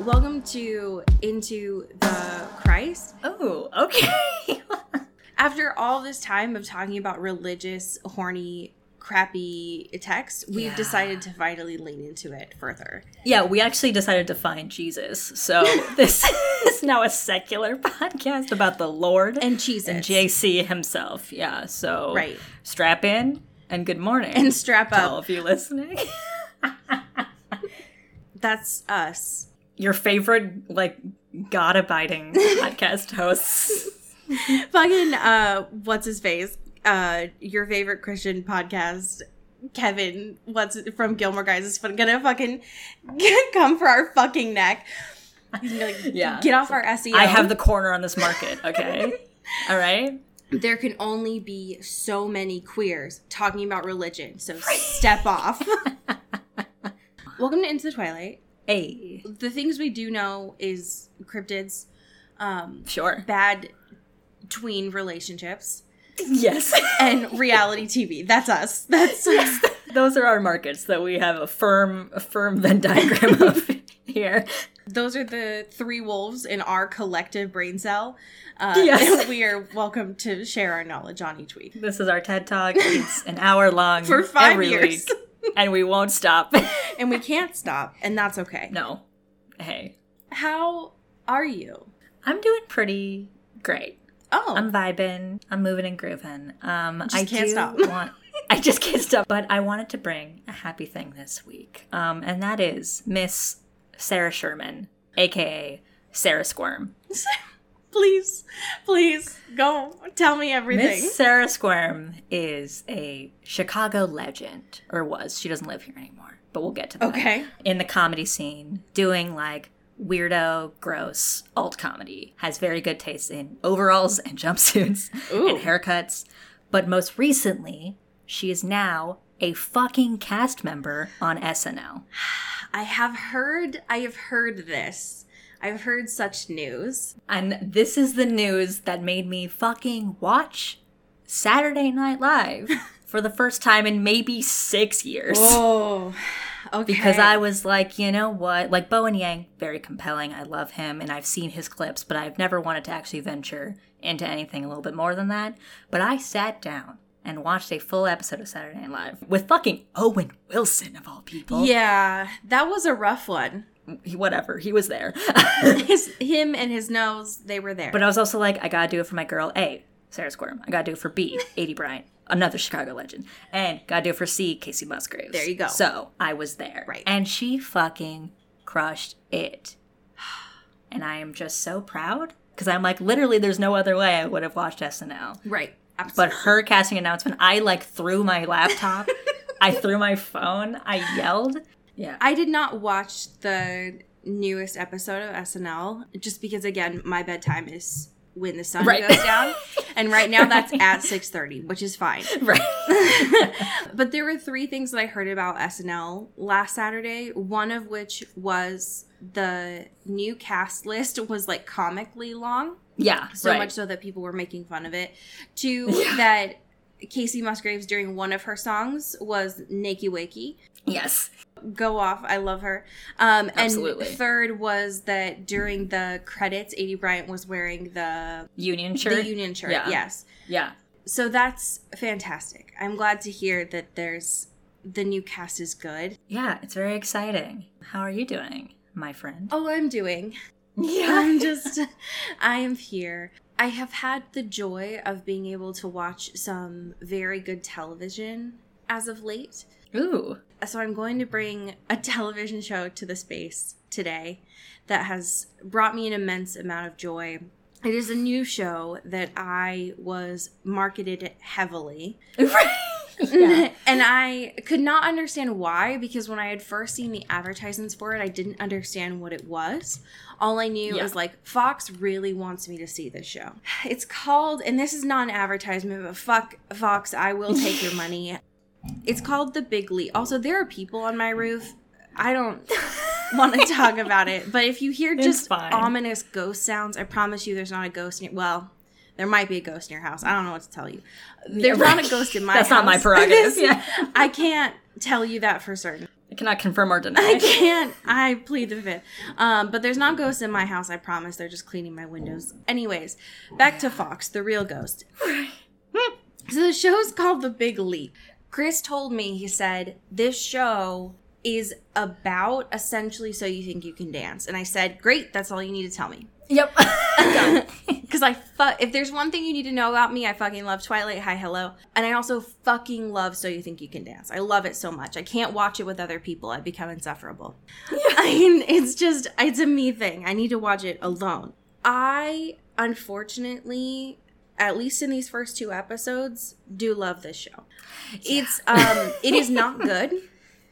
Welcome to Into the Christ. Oh, okay. After all this time of talking about religious, horny, crappy text, we've Yeah. decided to finally lean into it further. yeah, we actually decided to find Jesus. So this is now a secular podcast about the Lord And Jesus. and JC himself. Yeah, so Right. strap in and good morning. And strap to all up. of you listening. That's us. Your favorite, like, God abiding podcast hosts. Fucking, uh, what's his face? Uh, your favorite Christian podcast, Kevin, what's from Gilmore Guys, is gonna fucking come for our fucking neck. He's gonna be like, Yeah. get off our SEO. I have the corner on this market, okay? All right? there can only be so many queers talking about religion, so step off. Welcome to Into the Twilight. Hey. The things we do know is cryptids, um, Sure. bad tween relationships, Yes. and reality TV. That's us. That's Those are our markets that we have a firm, a firm Venn diagram of here. those are the three wolves in our collective brain cell. Uh, Yes. and we are welcome to share our knowledge on each week This is our TED Talk. It's an hour long for five every years, week, and we won't stop. and we can't stop, and that's okay. no. Hey, How are you? I'm doing pretty great. Oh, I'm vibing. I'm moving and grooving. Um, Just I can't stop. want. I just can't stop. But I wanted to bring a happy thing this week, um, and that is Miss Sarah Sherman, aka Sarah Squirm. please, please go tell me everything. Miss Sarah Squirm is a Chicago legend, or was. She doesn't live here anymore, but we'll get to that. Okay. In the comedy scene, doing like weirdo, gross alt comedy. Has very good taste in overalls and jumpsuits Ooh. and haircuts. But most recently, she is now a fucking cast member on SNL. I have heard. I have heard this. I've heard such news. And this is the news that made me fucking watch Saturday Night Live for the first time in maybe six years. Oh, okay. Because I was like, you know what? Like Bowen Yang, very compelling. I love him and I've seen his clips, but I've never wanted to actually venture into anything a little bit more than that. But I sat down and watched a full episode of Saturday Night Live with fucking Owen Wilson, of all people. yeah, that was a rough one. He- Whatever. He was there. His him and his nose, they were there. But I was also like, I gotta do it for my girl A, Sarah Squirm. I gotta do it for B, Aidy Bryant, another Chicago legend. And gotta do it for C, Kacey Musgraves. There you go. So I was there. Right. And she fucking crushed it. And I am just so proud. Because I'm like, literally, there's no other way I would have watched SNL. right. Absolutely. but her casting announcement, I like threw my laptop, I threw my phone, I yelled. Yeah. I did not watch the newest episode of SNL just because again, my bedtime is when the sun Right. goes down. And right now that's at 6:30, which is fine. Right. but there were three things that I heard about SNL last Saturday. One of which was the new cast list was like comically long, Yeah. so right. much so that people were making fun of it. Two, that Kacey Musgraves during one of her songs was Nakey Wakey. Yes. Go off. I love her. Um, Absolutely. And third was that during the credits, Aidy Bryant was wearing the Union shirt. the Union shirt. Yeah. Yes. Yeah. So that's fantastic. I'm glad to hear that there's the new cast is good. Yeah, it's very exciting. How are you doing, my friend? Oh, I'm doing. yeah. I'm just, I am here. I have had the joy of being able to watch some very good television as of late. Ooh. So I'm going to bring a television show to the space today that has brought me an immense amount of joy. It is a new show that I was marketed heavily. and I could not understand why because when I had first seen the advertisements for it, I didn't understand what it was. All I knew Yeah. was like Fox really wants me to see this show. It's called, and this is not an advertisement, but fuck Fox, I will take your money. It's called The Big Leap. Also, there are people on my roof. I don't want to talk about it, but if you hear just fine. ominous ghost sounds, I promise you there's not a ghost near. Well, there might be a ghost in your house. I don't know what to tell you. There's not a ghost in my That's house. not my prerogative, yeah. I can't tell you that for certain. I cannot confirm or deny. I can't. I plead the fifth. Um, but there's not ghosts in my house. I promise. They're just cleaning my windows. Anyways, back to Fox, the real ghost. so the show's called The Big Leap. Chris told me he said this show is about essentially so you think you can dance, and I said, great. That's all you need to tell me. Yep. Because I fu- if there's one thing you need to know about me, I fucking love Twilight. Hi, hello, and I also fucking love So You Think You Can Dance. I love it so much. I can't watch it with other people. I become insufferable. I mean, it's just it's a me thing. I need to watch it alone. I unfortunately, at least in these first two episodes, do love this show. It's um, it is not good.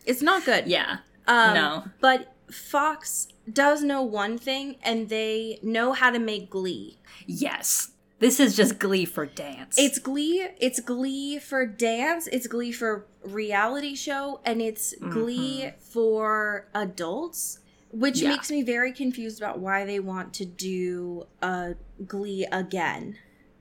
It's not good. yeah. Um, No. But Fox does know one thing, and they know how to make Glee. Yes. This is just Glee for dance. It's Glee. It's Glee for dance. It's Glee for reality show, and it's Glee for adults, which Yeah. makes me very confused about why they want to do a Glee again,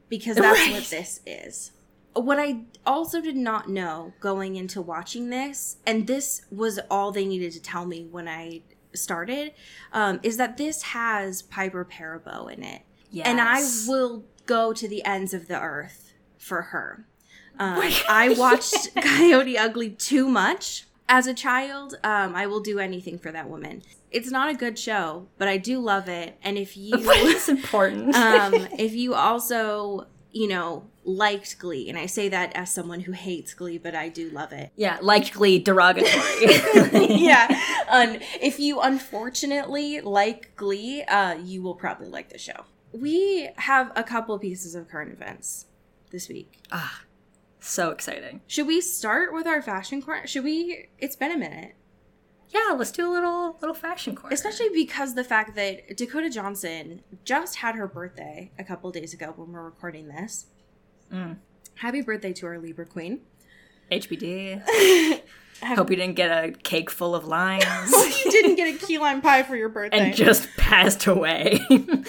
because that's what this is. What I also did not know going into watching this, and this was all they needed to tell me when I started, um, is that this has Piper Perabo in it yes. and I will go to the ends of the earth for her. Um, I watched Coyote Ugly too much as a child. Um, I will do anything for that woman. It's not a good show, but I do love it. And if you, it's important. um, if you also, you know, liked Glee, and I say that as someone who hates Glee, but I do love it. yeah, liked Glee derogatory. yeah. Um, if you unfortunately like Glee, uh, you will probably like the show. We have a couple pieces of current events this week. ah, so exciting. Should we start with our fashion corner? Should we? It's been a minute, Yeah, let's do a little little fashion corner. especially because the fact that Dakota Johnson just had her birthday a couple days ago when we're recording this. Mm. Happy birthday to our Libra queen. HBD. Hope you didn't get a cake full of lines you didn't get a key lime pie for your birthday. and just passed away.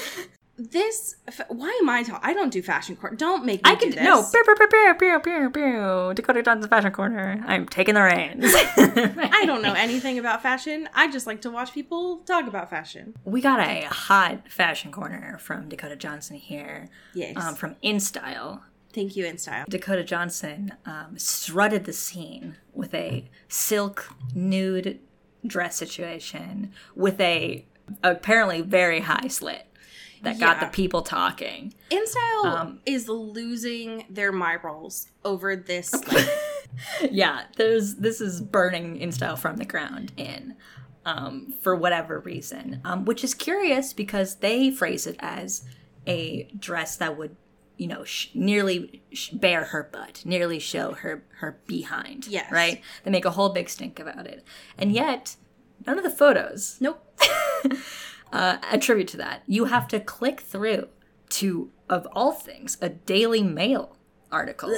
this, why am I talking? I don't do fashion corner. Don't make me I do can this. no. Pew, pew, pew, pew, pew, pew, pew. Dakota Johnson's fashion corner. I'm taking the reins. I don't know anything about fashion. I just like to watch people talk about fashion. We got a hot fashion corner from Dakota Johnson here, Yes. um, from InStyle. Thank you, InStyle. Dakota Johnson um, strutted the scene with a silk nude dress situation with a apparently very high slit that got the people talking. InStyle Um, is losing their miracles over this. Like, yeah, there's this is burning InStyle from the ground in um, for whatever reason, um, which is curious because they phrase it as a dress that would, you know, sh- nearly sh- bare her butt, nearly show her her behind. Yes. right. They make a whole big stink about it, and yet none of the photos nope. uh, attribute to that. You have to click through to, of all things, a Daily Mail article,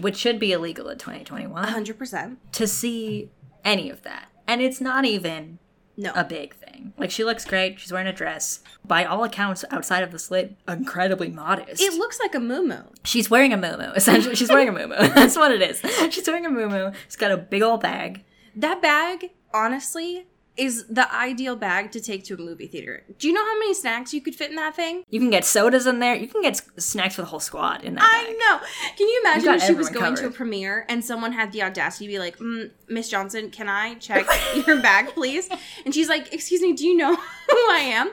which should be illegal in 2021 100%. to see any of that. And it's not even No. a big thing. Like she looks great. She's wearing a dress. By all accounts, outside of the slit, incredibly modest. it looks like a moo She's wearing a muumuu. Essentially, she's wearing a muumuu. That's what it is. She's wearing a muumuu. She's got a big old bag. That bag, honestly, is the ideal bag to take to a movie theater. Do you know how many snacks you could fit in that thing? You can get sodas in there. You can get s- snacks for the whole squad in that I bag. know. Can you imagine if she was going to a premiere and someone had the audacity to be like, mm, Miss Johnson, can I check your bag, please? And she's like, Excuse me, do you know who I am?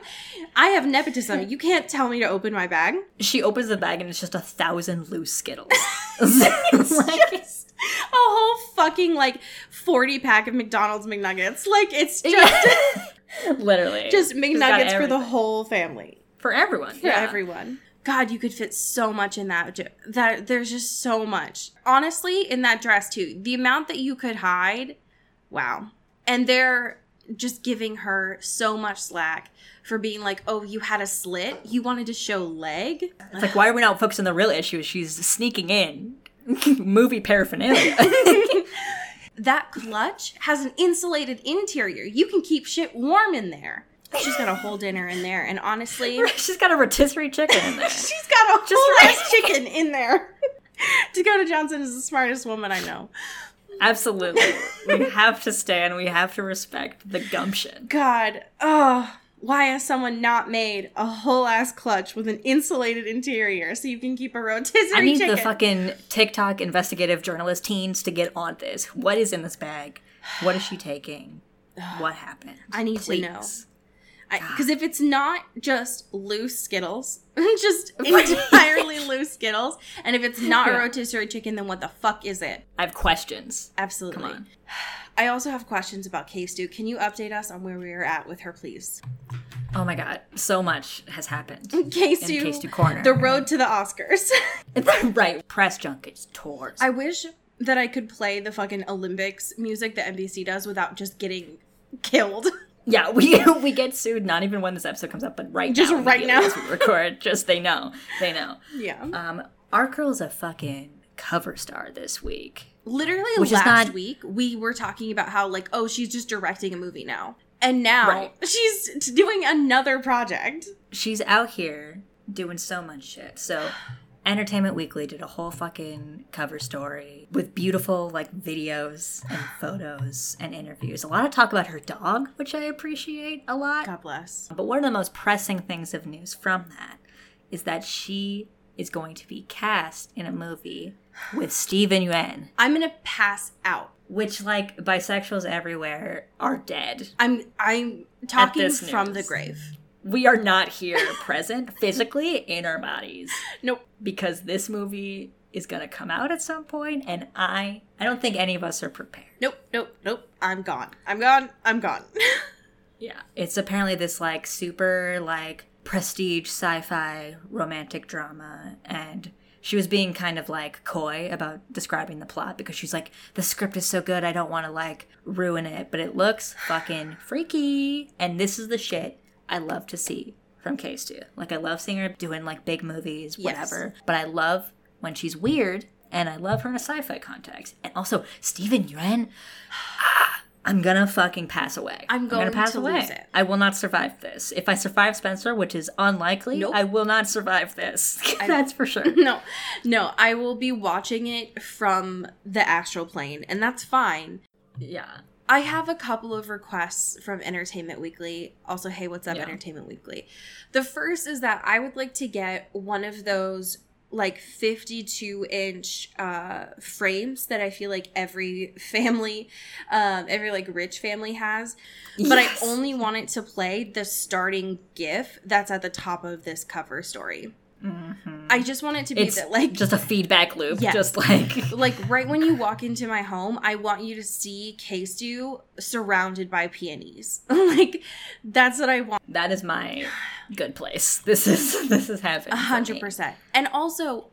I have nepotism. You can't tell me to open my bag. She opens the bag and it's just a thousand loose Skittles. like, Just a whole fucking like 40 pack of McDonald's McNuggets. Like it's just literally. just McNuggets for the whole family. for everyone. For yeah. everyone. God, you could fit so much in that. That there's just so much. Honestly, in that dress too, the amount that you could hide, wow. And they're just giving her so much slack for being like, "Oh, you had a slit. You wanted to show leg." It's like, why are we not focused on the real issue? She's sneaking in movie paraphernalia. That clutch has an insulated interior. You can keep shit warm in there. She's got a whole dinner in there, and honestly, She's got a rotisserie chicken in there. she's got a Just whole ass chicken in there. Dakota Johnson is the smartest woman I know. Absolutely. We have to stand, we have to respect the gumption. God, oh, why has someone not made a whole ass clutch with an insulated interior so you can keep a rotisserie I need chicken? the fucking TikTok investigative journalist teens to get on this. What is in this bag? What is she taking? What happened? I need to know. Because if it's not just loose Skittles, just entirely loose Skittles, and if it's not a rotisserie chicken, then what the fuck is it? I have questions. Absolutely. Come on. I also have questions about K Stu. Can you update us on where we are at with her, please? Oh my god, so much has happened. K Stu, K Stu corner. the road to the Oscars. It's right, press junkets, tours. I wish that I could play the fucking Olympics music that NBC does without just getting killed. Yeah, we we get sued not even when this episode comes up, but right Just now. right now. as we record. Just they know, they know. yeah. Um, our girl's a fucking cover star this week. Literally Which last not- week, we were talking about how, like, oh, she's just directing a movie now. And now Right. she's doing another project. She's out here doing so much shit. So, Entertainment Weekly did a whole fucking cover story with beautiful like videos and photos and interviews. A lot of talk about her dog, which I appreciate a lot. God bless. But one of the most pressing things of news from that is that she is going to be cast in a movie with Steven Yeun, I'm gonna pass out. which like bisexuals everywhere are dead. I'm I'm talking from the grave. We are not here present physically in our bodies Nope. because this movie is going to come out at some point and I I don't think any of us are prepared. Nope. Nope. Nope. I'm gone. I'm gone. I'm gone. Yeah. It's apparently this like super like prestige sci-fi romantic drama and she was being kind of like coy about describing the plot because she's like the script is so good I don't want to like ruin it but it looks fucking freaky and this is the shit I love to see from K2. Like I love seeing her doing like big movies Yes. whatever but I love when she's weird and I love her in a sci-fi context. And also Steven Yeun I'm gonna fucking pass away. I'm gonna going pass to away. lose it. I will not survive this. If I survive Spencer, which is unlikely, Nope. I will not survive this. That's for sure. no, no. I will be watching it from the astral plane, and that's fine. yeah. I have a couple of requests from Entertainment Weekly. Also, hey, what's up, Yeah. Entertainment Weekly? The first is that I would like to get one of those like 52 inch uh frames that I feel like every family um every like rich family has but I only want it to play the starting gif that's at the top of this cover story. Mm-hmm. I just want it to be It's that like just a feedback loop. Yes. Just like like right when you walk into my home, I want you to see K-Stew surrounded by peonies. like that's what I want. that is my good place. This is this is heaven. A hundred percent. And also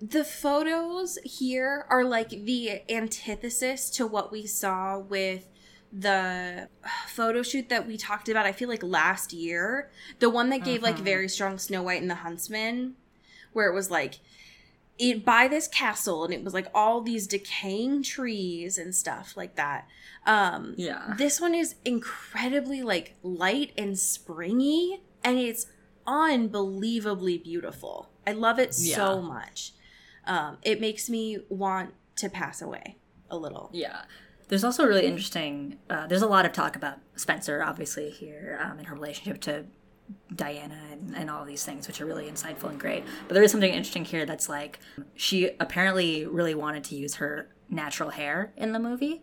the photos here are like the antithesis to what we saw with the photo shoot that we talked about i feel like last year the one that gave like very strong snow white and the huntsman where it was like it by this castle and it was like all these decaying trees and stuff like that um Yeah. this one is incredibly like light and springy and it's unbelievably beautiful. I love it so much. Um it makes me want to pass away a little. Yeah. There's also really interesting. Uh, there's a lot of talk about Spencer, obviously, here um, in her relationship to Diana and, and all these things, which are really insightful and great. But there is something interesting here that's like she apparently really wanted to use her natural hair in the movie.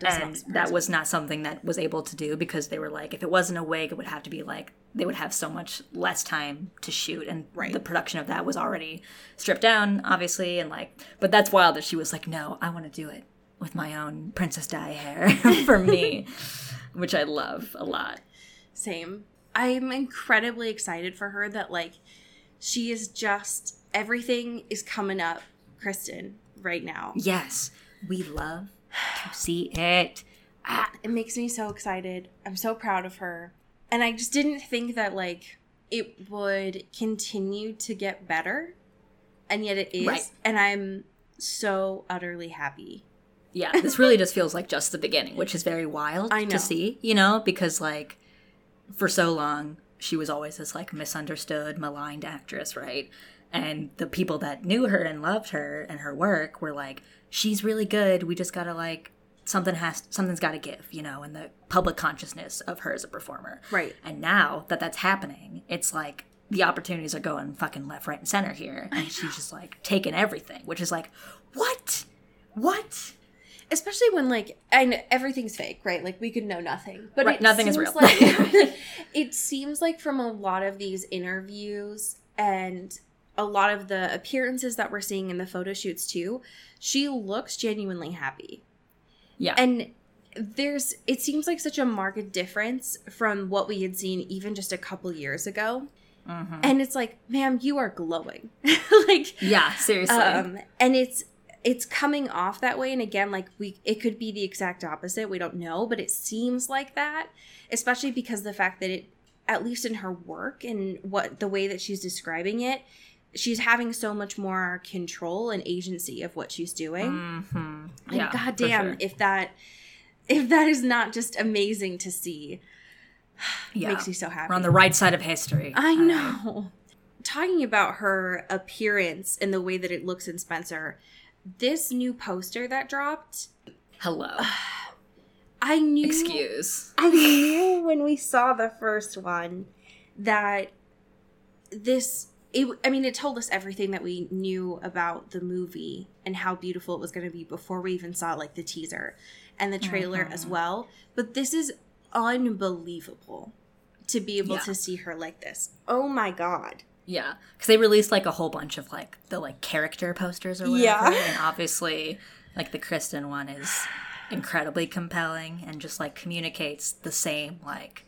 that and that was not something that was able to do because they were like if it wasn't a wig it would have to be like they would have so much less time to shoot and Right. the production of that was already stripped down obviously and like but that's wild that she was like no i want to do it with my own princess di hair for me which i love a lot Same. I'm incredibly excited for her that like She is just everything is coming up, Kristen, right now. Yes, we love to see it. Ah, It makes me so excited. I'm so proud of her. And I just didn't think that like it would continue to get better. And yet it is. Right. And I'm so utterly happy. Yeah, this really just feels like just the beginning, which is very wild to see, you know, because like for so long she was always this like misunderstood, maligned actress, right? And the people that knew her and loved her and her work were like, she's really good. We just gotta like something has something's got to give, you know, in the public consciousness of her as a performer. Right. And now that that's happening, it's like the opportunities are going fucking left, right, and center here, and she's just like taking everything, which is like, what, what? Especially when like and everything's fake, right? Like we could know nothing. But Right, it nothing is seems real. Like, it seems like from a lot of these interviews and a lot of the appearances that we're seeing in the photo shoots too, she looks genuinely happy. Yeah, And there's it seems like such a marked difference from what we had seen even just a couple years ago. Mm-hmm. And it's like, ma'am, you are glowing. like yeah, seriously. um and it's it's coming off that way and again like we it could be the exact opposite we don't know but it seems like that especially because the fact that it at least in her work and what the way that she's describing it she's having so much more control and agency of what she's doing mm-hmm. and Yeah, goddamn sure. if that if that is not just amazing to see yeah. makes me so happy We're on the right side of history. I right. know. Talking about her appearance and the way that it looks in Spencer, this new poster that dropped, Hello. I knew Excuse. I knew when we saw the first one that this it, I mean, it told us everything that we knew about the movie and how beautiful it was going to be before we even saw like the teaser and the trailer as uh-huh. well. But this is unbelievable to be able Yeah. to see her like this. Oh my god. Yeah, because they released like a whole bunch of like the like character posters or whatever, Yeah. and obviously like the Kristen one is incredibly compelling and just like communicates the same like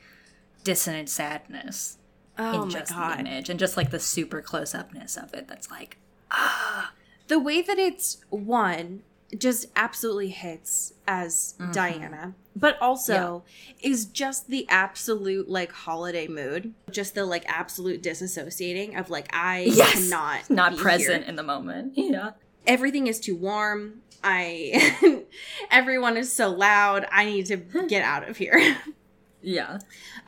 dissonant sadness Oh in just the image and just like the super close upness of it. That's like ah! the way that it's one just absolutely hits as Diana, but also is just the absolute like holiday mood, just the like absolute disassociating of like I yes, cannot not be present here. in the moment. Yeah, Everything is too warm. I everyone is so loud. I need to get out of here. yeah.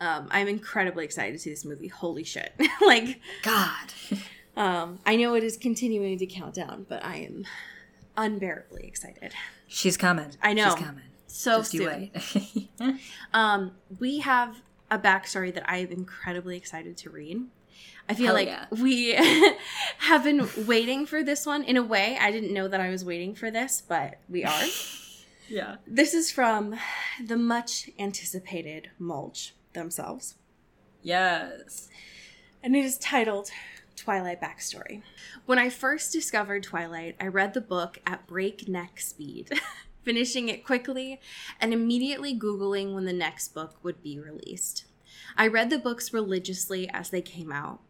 Um, I'm incredibly excited to see this movie. Holy shit! like God, um, I know it is continuing to count down, but I am unbearably excited. she's coming. I know. she's coming. So Just you soon. wait. Um, we have a backstory that I am incredibly excited to read. I feel Hell like yeah. we have been waiting for this one. In a way, I didn't know that I was waiting for this, but we are. yeah. this is from the much anticipated Mulch themselves, Yes. and it is titled Twilight Backstory. When I first discovered Twilight, I read the book at breakneck speed, finishing it quickly and immediately Googling when the next book would be released. I read the books religiously as they came out.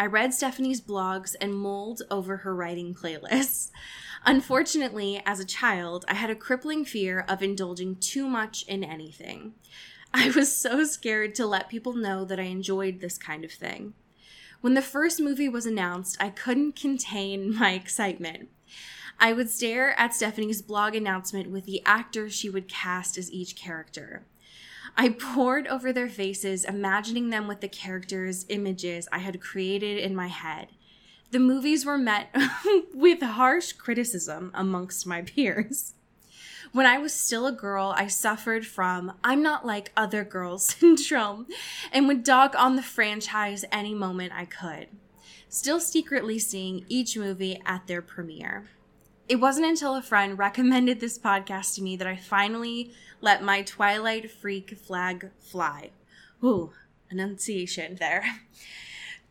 I read Stephenie's blogs and mulled over her writing playlists. Unfortunately, as a child, I had a crippling fear of indulging too much in anything. I was so scared to let people know that I enjoyed this kind of thing. When the first movie was announced, I couldn't contain my excitement. I would stare at Stephenie's blog announcement with the actors she would cast as each character. I pored over their faces, imagining them with the characters' images I had created in my head. The movies were met with harsh criticism amongst my peers. When I was still a girl, I suffered from I'm not like other girls syndrome and would dog on the franchise any moment I could, still secretly seeing each movie at their premiere. It wasn't until a friend recommended this podcast to me that I finally let my Twilight freak flag fly. Ooh, enunciation there.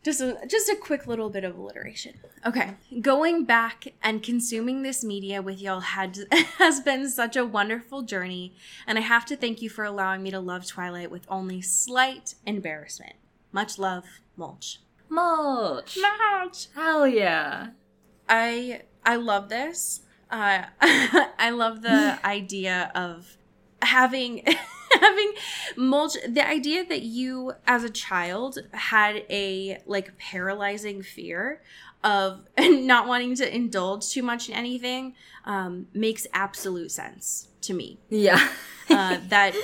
Just a, just a quick little bit of alliteration. Okay, going back and consuming this media with y'all had has been such a wonderful journey, and I have to thank you for allowing me to love Twilight with only slight embarrassment. Much love, Mulch. Mulch. Mulch. Hell yeah. I I love this. Uh, I love the idea of having having mulch. The idea that you, as a child, had a like paralyzing fear of not wanting to indulge too much in anything um, makes absolute sense to me. Yeah. Uh, that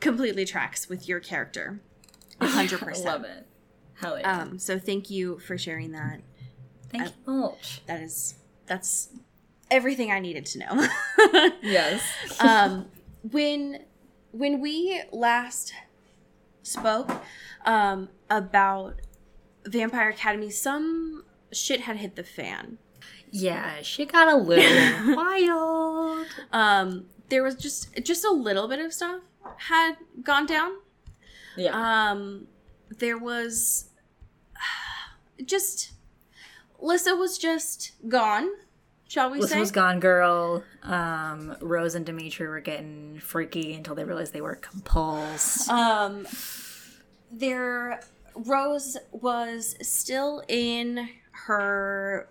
completely tracks with your character. A hundred I percent. love it. Hell yeah. Um, so thank you for sharing that. Thank you, Mulch. That is that's everything I needed to know. Yes. um, when when we last spoke um, about Vampire Academy, some shit had hit the fan. yeah, she got a little wild. Um, there was just just a little bit of stuff had gone down. Yeah. Um, there was just Lissa was just gone. Shall we Listen say? was gone, girl. Um, Rose and Dimitri were getting freaky until they realized they were compulsed. Um, there, Rose was still in her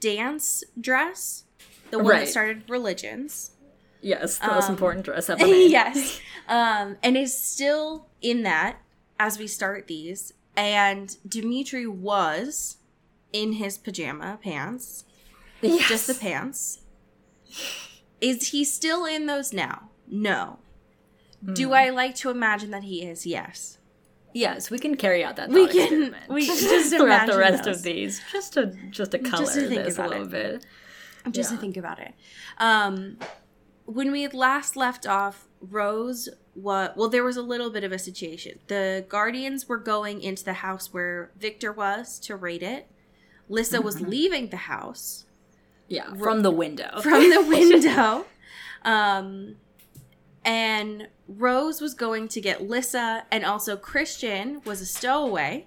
dance dress, the one that started religions. yes, the most um, important dress ever made. yes, um, and is still in that as we start these. And Dimitri was in his pajama pants, Yes. just the pants. Is he still in those now? No. Do Hmm. I like to imagine that he is? Yes. Yes, we can carry out that We can- experiment. we can just throughout the rest those. of these, just to just to color Just to think this a little it. bit. just to think about it. Um, when we had last left off, Rose what? Well, there was a little bit of a situation. The Guardians were going into the house where Victor was to raid it. Lissa was Mm-hmm. leaving the house Yeah, from the window. from the window. Um, and Rose was going to get Lissa, and also Christian was a stowaway.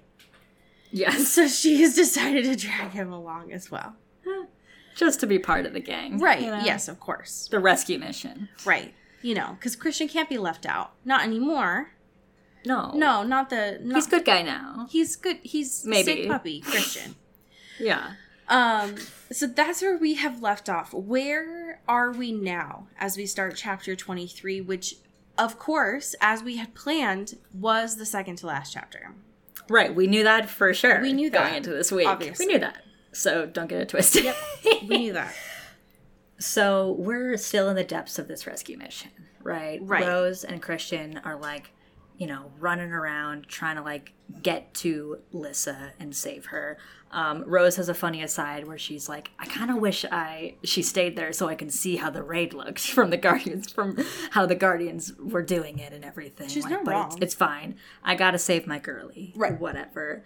yes, So she has decided to drag him along as well. just to be part of the gang. Right. you know? Yes, of course. the rescue mission. Right. You know, because Christian can't be left out. Not anymore. No, No, not the. Not, he's good guy now. He's good. He's Maybe. sick puppy Christian. Yeah. um. So that's where we have left off. Where are we now as we start chapter twenty three? Which, of course, as we had planned, was the second to last chapter. Right, we knew that for sure. We knew that. going that, into this week. obviously. We knew that. So don't get it twisted. Yep. We knew that. so we're still in the depths of this rescue mission, right? Right. Rose and Christian are like, you know, running around trying to like get to Lissa and save her. Um, Rose has a funny aside where she's like, I kind of wish I she stayed there so I can see how the raid looked from the Guardians, from how the Guardians were doing it and everything. She's like, not but wrong. It's, it's fine. I gotta save my girly, Right. Whatever.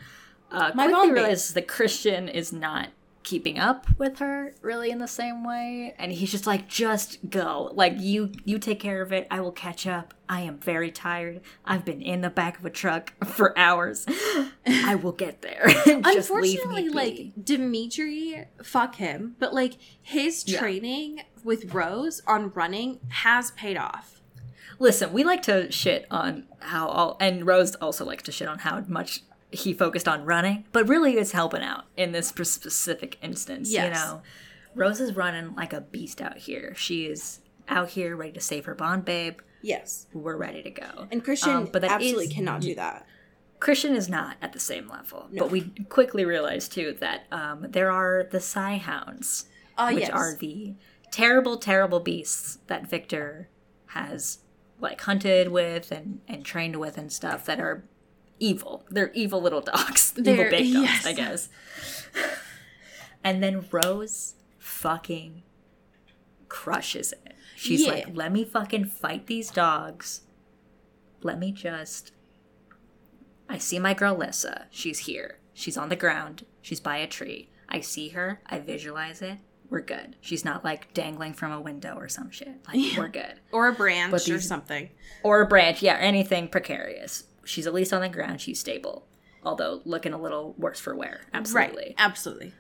Uh, My quickly realizes that Christian is not keeping up with her really in the same way. And he's just like just go. Like you you take care of it. I will catch up. I am very tired. I've been in the back of a truck for hours. I will get there. Just leave Unfortunately, like Dimitri, fuck him, but like his Yeah. training with Rose on running has paid off. listen we like to shit on how all and rose also likes to shit on how much he focused on running but really it's helping out in this specific instance you know? Rose is running like a beast out here. She is out here ready to save her bond babe. Yes, we're ready to go. And Christian Um, but that absolutely is- cannot do that. Christian is not at the same level, but we quickly realize too that um, there are the Psi Hounds, Ah, which yes. are the terrible, terrible beasts that Victor has like hunted with and and trained with and stuff that are evil. They're evil little dogs, evil They're- big dogs, yes. I guess. and then Rose fucking crushes it. She's Yeah. like, "Let me fucking fight these dogs. Let me just." I see my girl Lissa. She's here. She's on the ground. She's by a tree. I see her. I visualize it. We're good. She's not like dangling from a window or some shit. Like we're good. Or a branch But or something. Or a branch. Yeah, anything precarious. She's at least on the ground. She's stable. Although looking a little worse for wear. Absolutely. Right. Absolutely.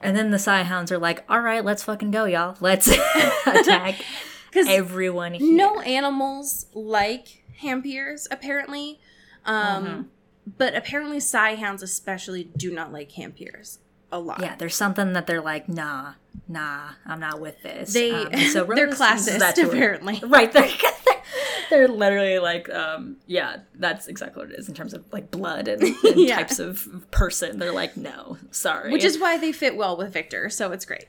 And then the Psi Hounds are like, all right, let's fucking go, y'all. Let's attack Because everyone here. no animals like dhampirs, apparently. Um, Mm-hmm. but apparently Psi hounds especially do not like dhampirs a lot. Yeah, there's something that they're like, nah, nah, I'm not with this. They Um, so they're classist apparently. Right, they're, they're literally like, um, yeah, that's exactly what it is in terms of like blood and, and Yeah. types of person. They're like, no, sorry. Which is why they fit well with Victor, so it's great.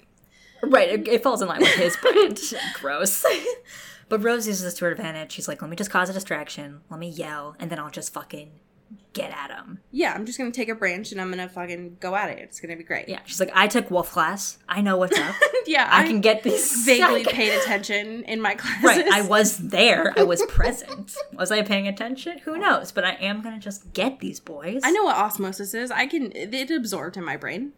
right. It, it falls in line with his brand. Gross. but Rose uses this to her advantage. She's like, let me just cause a distraction. Let me yell, and then I'll just fucking get at him. Yeah, I'm just gonna take a branch and I'm gonna fucking go at it. It's gonna be great. Yeah, she's like, I took wolf class. I know what's up. yeah. I can get these. vaguely I- paid attention in my classes. Right, I was there. I was present. Was I paying attention? Who knows? But I am gonna just get these boys. I know what osmosis is. I can it absorbed in my brain.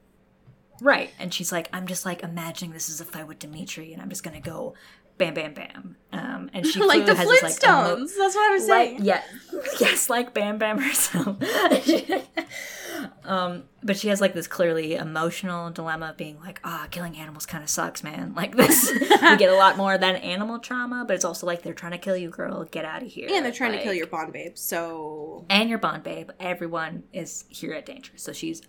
Right. And she's like, I'm just like imagining this is a fight with Dimitri, and I'm just gonna go, bam, bam, bam. Um, and she like the has this, like, emo- Flintstones. That's what I'm Like, saying. yeah, yes, like Bam Bam herself. um, but she has like this clearly emotional dilemma of being like, ah, killing animals kind of sucks, man. Like this, we get a lot more of that animal trauma, but it's also like they're trying to kill you, girl. Get out of here. And they're trying to kill your bond babe. So and your bond babe. Everyone is here at danger, so she's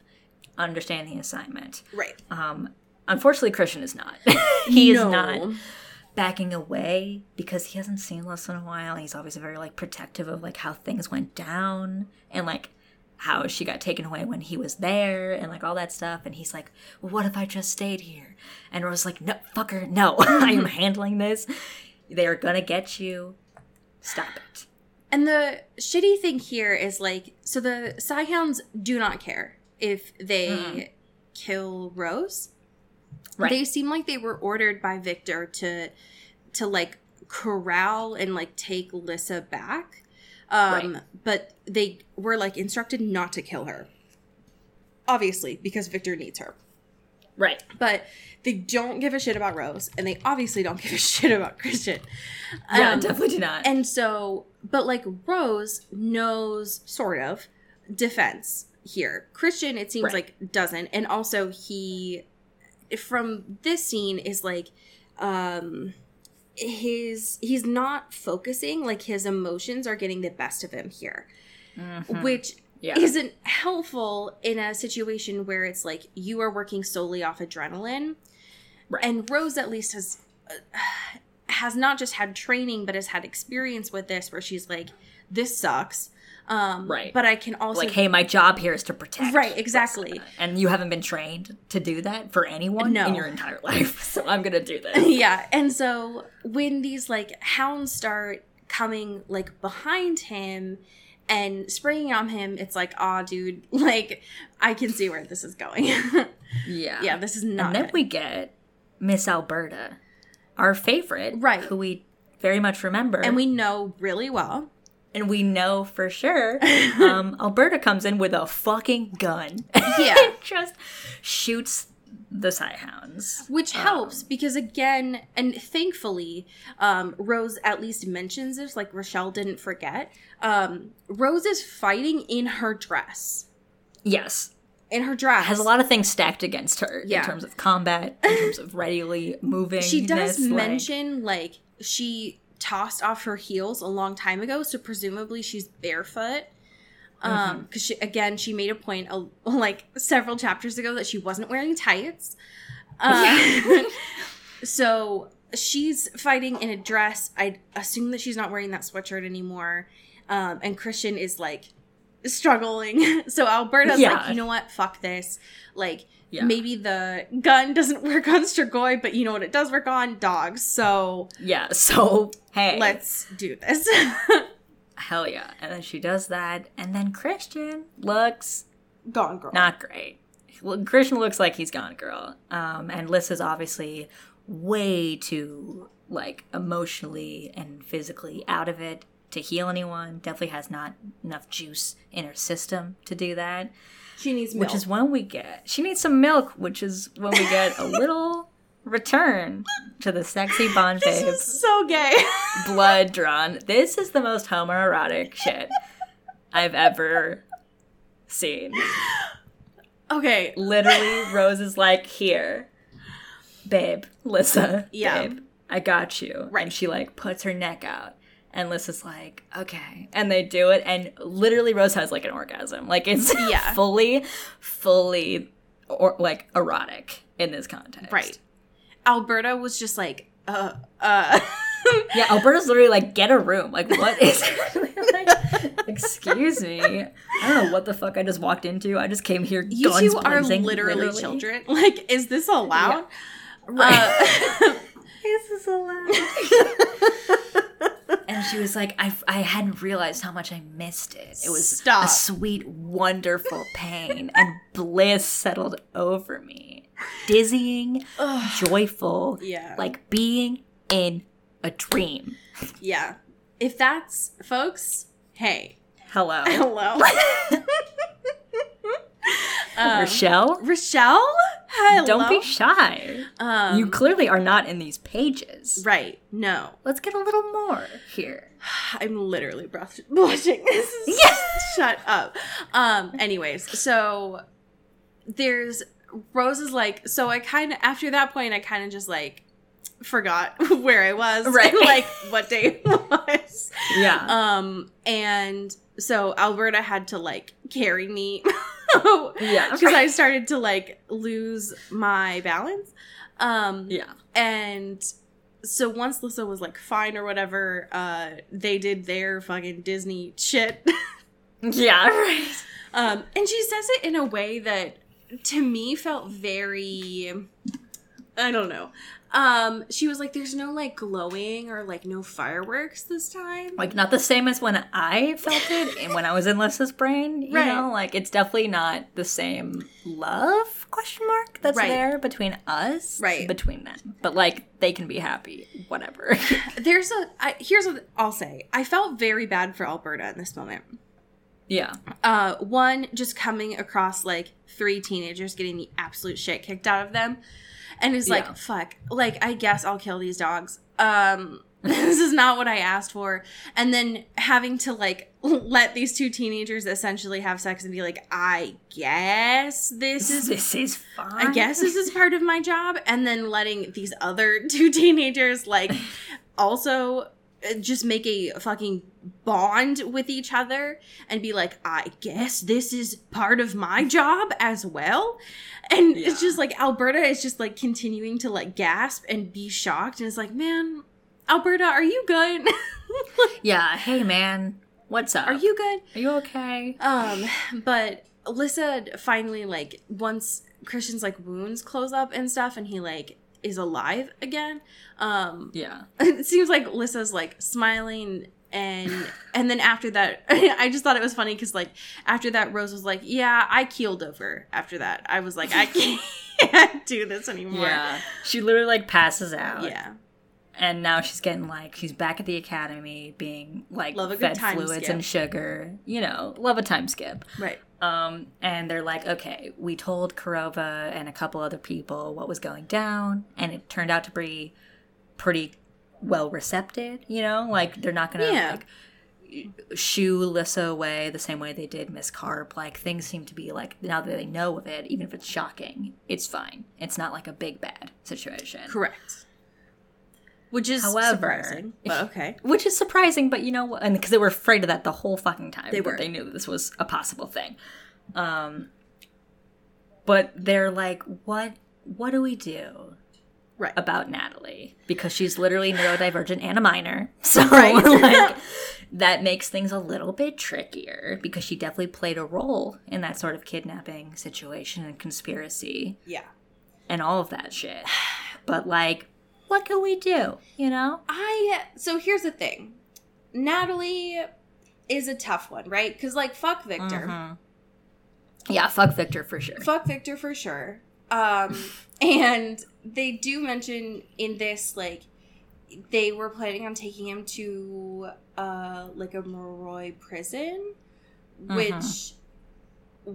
understanding the assignment. right. Um, unfortunately, Christian is not. he is not backing away because he hasn't seen Lissa in a while. And he's obviously very like protective of like how things went down and like how she got taken away when he was there and like all that stuff. And he's like, well, "What if I just stayed here?" And Rose like, "No, fucker, no. I am handling this. They are gonna get you. Stop it." And the shitty thing here is like, so the Psihounds do not care if they kill Rose. Right. They seem like they were ordered by Victor to to like corral and like take Lissa back. Um Right. but they were like instructed not to kill her. Obviously, because Victor needs her. Right. But they don't give a shit about Rose, and they obviously don't give a shit about Christian. Yeah, Um, definitely do not. and so, but like Rose knows sort of defense here. Christian, it seems Right. like doesn't, and also he from this scene is like um his he's not focusing like his emotions are getting the best of him here which Mm-hmm. Yeah. isn't helpful in a situation where it's like you are working solely off adrenaline Right. and rose at least has uh, has not just had training but has had experience with this where she's like this sucks um Right. but i can also like, hey, my job here is to protect. Right, exactly. And you haven't been trained to do that for anyone No. in your entire life. So I'm gonna do this. yeah and so when these like hounds start coming like behind him and springing on him it's like ah dude like i can see where this is going yeah. yeah this is not And then good. we get Miss Alberta, our favorite, Right. Who we very much remember, and we know really well and we know for sure. um, Alberta comes in with a fucking gun. Yeah. just shoots the Psihounds. which helps because again and thankfully um rose at least mentions this like Richelle didn't forget um rose is fighting in her dress Yes, in her dress has a lot of things stacked against her Yeah. in terms of combat, in terms of readily moving. she does like- mention like she tossed off her heels a long time ago so presumably she's barefoot. Um because she again she made a point like several chapters ago that she wasn't wearing tights. Uh, so she's fighting in a dress. I assume that she's not wearing that sweatshirt anymore. Um and christian is like struggling. So alberta's Yeah. like you know what? Fuck this. Like Yeah. maybe the gun doesn't work on Strigoi, but you know what it does work on? Dogs. So Yeah, so hey, let's do this. hell yeah. And then she does that, and then Christian looks Gone girl. not great. Well, Christian looks like he's gone, girl. Um, and Liz is obviously way too like emotionally and physically out of it to heal anyone. Definitely has not enough juice in her system to do that. She needs milk. Which is when we get she needs some milk, which is when we get a little return to the sexy Bond this babe is so gay. blood drawn. This is the most homoerotic shit I've ever seen. okay. Literally, Rose is like, here, babe, Lissa, Yeah. babe, I got you. Right. And she like puts her neck out. And Liz is like, okay. And they do it. And literally, Rose has like an orgasm. Like, it's Yeah. fully, fully, or like erotic in this context. Right. Alberta was just like, uh, uh. Yeah, Alberta's literally like, get a room. Like, what is like, Excuse me. I don't know what the fuck I just walked into. I just came here. you guns two are blazing, literally, children. Like, is this allowed? Right. Uh, Is this allowed? And she was like, I, I hadn't realized how much I missed it. It was Stop. a sweet, wonderful pain, and bliss settled over me. Dizzying, joyful, Yeah. like being in a dream. yeah. If that's, folks, hey, Hello. hello. um, Richelle? Richelle? Hello. Don't be shy. Um, you clearly are not in these pages. right. No. Let's get a little more here. I'm literally blushing. This is shut up. Um. Anyways, so there's Rose is like. So I kind of after that point, I kind of just like forgot where I was, Right. like what day it was. Yeah. Um. And so Alberta had to like carry me. Yeah. Because I started to like lose my balance. Um yeah. and so once Lissa was like fine or whatever, uh, they did their fucking Disney shit. Yeah, right. um, and she says it in a way that to me felt very, I don't know. Um, she was like, "There's no like glowing or like no fireworks this time." Like not the same as when I felt it and when I was in Lissa's brain. You Right. know, like it's definitely not the same love question mark that's Right. there between us, Right. Between them, but like they can be happy, whatever. There's a I, here's what I'll say. I felt very bad for Alberta in this moment. yeah, uh one just coming across like three teenagers getting the absolute shit kicked out of them and is like Yeah. fuck like i guess i'll kill these dogs um this is not what i asked for and then having to like let these two teenagers essentially have sex and be like i guess this is this is fine. I guess this is part of my job. And then letting these other two teenagers, like, also just make a fucking bond with each other and be like, I guess this is part of my job as well. And it's just like Alberta is just like continuing to like gasp and be shocked. And it's like, man, Alberta, are you good? Yeah. Hey, man, what's up? are you good? Are you okay? Um, but Alyssa finally like once Christian's like wounds close up and stuff, and he like is alive again. Um, Yeah. it seems like Lissa's like smiling. And and then after that, I just thought it was funny because like after that, Rose was like, "Yeah, I keeled over." After that, I was like, "I can't do this anymore." Yeah. She literally like passes out. yeah, and now she's getting like she's back at the academy being like Love a good fed time fluids skip. and sugar you know love a time skip right. um and they're like okay we told Kirova and a couple other people what was going down and it turned out to be pretty well recepted you know like they're not gonna Yeah. like shoo Lissa away the same way they did Miss Karp. Like things seem to be like now that they know of it, even if it's shocking, it's fine. It's not like a big bad situation. Correct. Which is However- surprising, but okay. Which is surprising, but you know, what? and because they were afraid of that the whole fucking time. They were. They knew this was a possible thing. Um, but they're like, what? What do we do Right. about Natalie? Because she's literally neurodivergent and a minor, so Right. like that makes things a little bit trickier. Because she definitely played a role in that sort of kidnapping situation and conspiracy yeah. and all of that shit. But like, what can we do? You know? I so here's the thing. Natalie is a tough one, right? Because like fuck Victor, Mhm. Yeah, fuck Victor for sure. fuck Victor for sure. Um, and they do mention in this like they were planning on taking him to uh like a Moroi prison, which.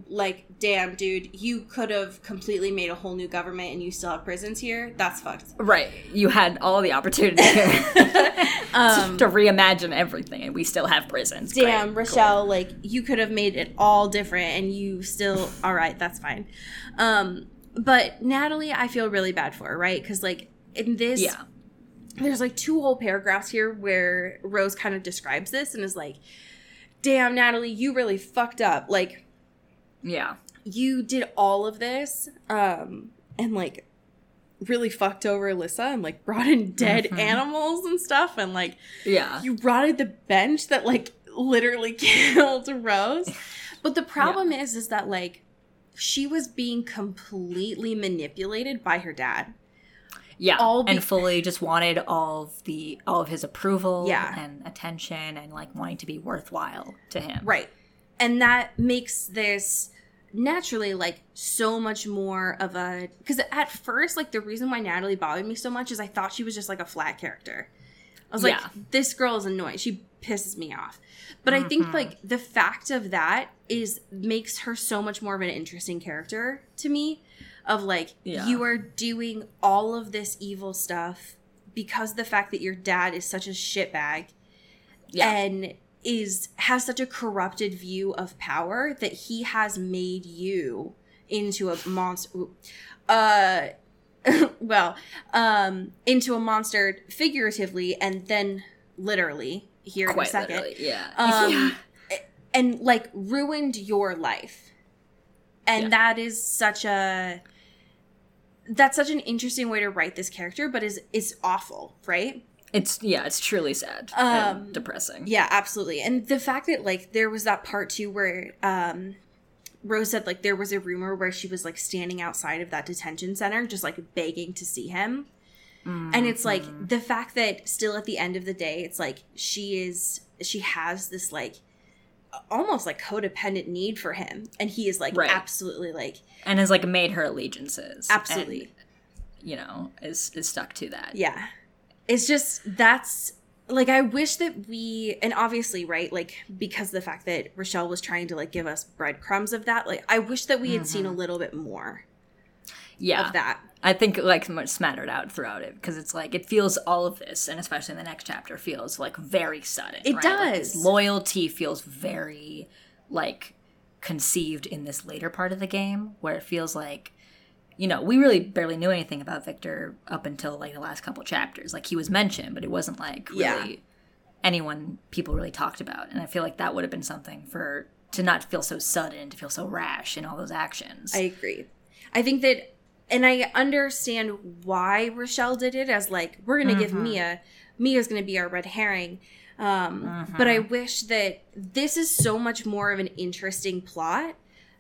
Like, damn, dude, you could have completely made a whole new government and you still have prisons here. That's fucked. Right. You had all the opportunity Um, to reimagine everything, and we still have prisons. damn Great. richelle like you could have made it all different and you still all right that's fine um but natalie i feel really bad for right because like in this Yeah. there's like two whole paragraphs here where Rose kind of describes this and is like, "Damn, Natalie, you really fucked up. Like, Yeah. you did all of this, um, and like." really fucked over Alyssa and like brought in dead Mhm. animals and stuff and like Yeah. you rotted the bench that like literally killed Rose. But the problem is is that like she was being completely manipulated by her dad. Yeah. all be- and fully just wanted all of the all of his approval Yeah. and attention and like wanting to be worthwhile to him. Right. And that makes this naturally like so much more of a because at first like the reason why Natalie bothered me so much is I thought she was just like a flat character. I was Yeah. like, this girl is annoying. She pisses me off. But I think Mhm. like the fact of that is makes her so much more of an interesting character to me. Of like Yeah. you are doing all of this evil stuff because the fact that your dad is such a shitbag Yeah. and is has such a corrupted view of power that he has made you into a monster uh well um into a monster figuratively and then literally here in a second. Yeah. um and like ruined your life and Yeah. that is such a that's such an interesting way to write this character but is is awful right It's yeah, it's truly sad Um, and depressing. Yeah, absolutely. And the fact that like there was that part too where um Rose said like there was a rumor where she was like standing outside of that detention center just like begging to see him. And it's like Mm-hmm. the fact that still at the end of the day it's like she is she has this like almost like codependent need for him and he is like Right. absolutely like and has like made her allegiances. absolutely and, you know, is is stuck to that. Yeah. It's just that's like I wish that we and obviously, right, like because of the fact that Richelle was trying to like give us breadcrumbs of that, like I wish that we had seen a mm-hmm. little bit more Yeah. of that. I think like much smattered out throughout it because it's like it feels all of this, and especially in the next chapter, feels like very sudden. It right? Does. this loyalty feels very like conceived in this later part of the game, where it feels like you know we really barely knew anything about Victor up until like the last couple chapters. Like he was mentioned, but it wasn't like really Yeah. anyone people really talked about, and I feel like that would have been something for to not feel so sudden, to feel so rash in all those actions. I agree. I think that and I understand why Richelle did it as like we're gonna give Mia Mia's gonna be our red herring. Um, but I wish that this is so much more of an interesting plot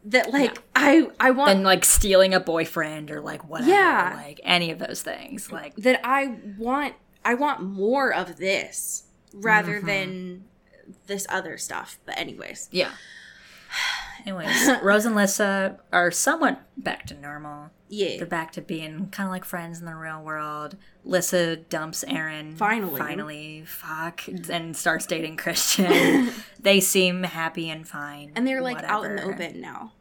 that like I I want and like stealing a boyfriend or like whatever, Yeah. like any of those things. Like that I want I want more of this rather mm-hmm. than this other stuff. But anyways, yeah. Anyways, Rose and Lissa are somewhat back to normal. Yeah. They're back to being kind of like friends in the real world. Lissa dumps Aaron. Finally. Finally. Fuck. And starts dating Christian. they seem happy and fine. And they're like out in the open now.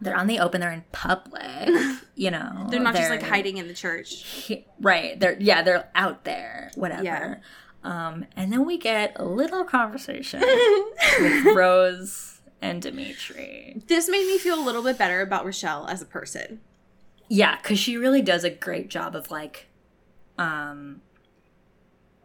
They're on the open. They're in public. You know. They're not just like hiding in the church. He- right they're yeah they're out there whatever Yeah. um and then we get a little conversation with rose and dimitri This made me feel a little bit better about Richelle as a person. Yeah because she really does a great job of like um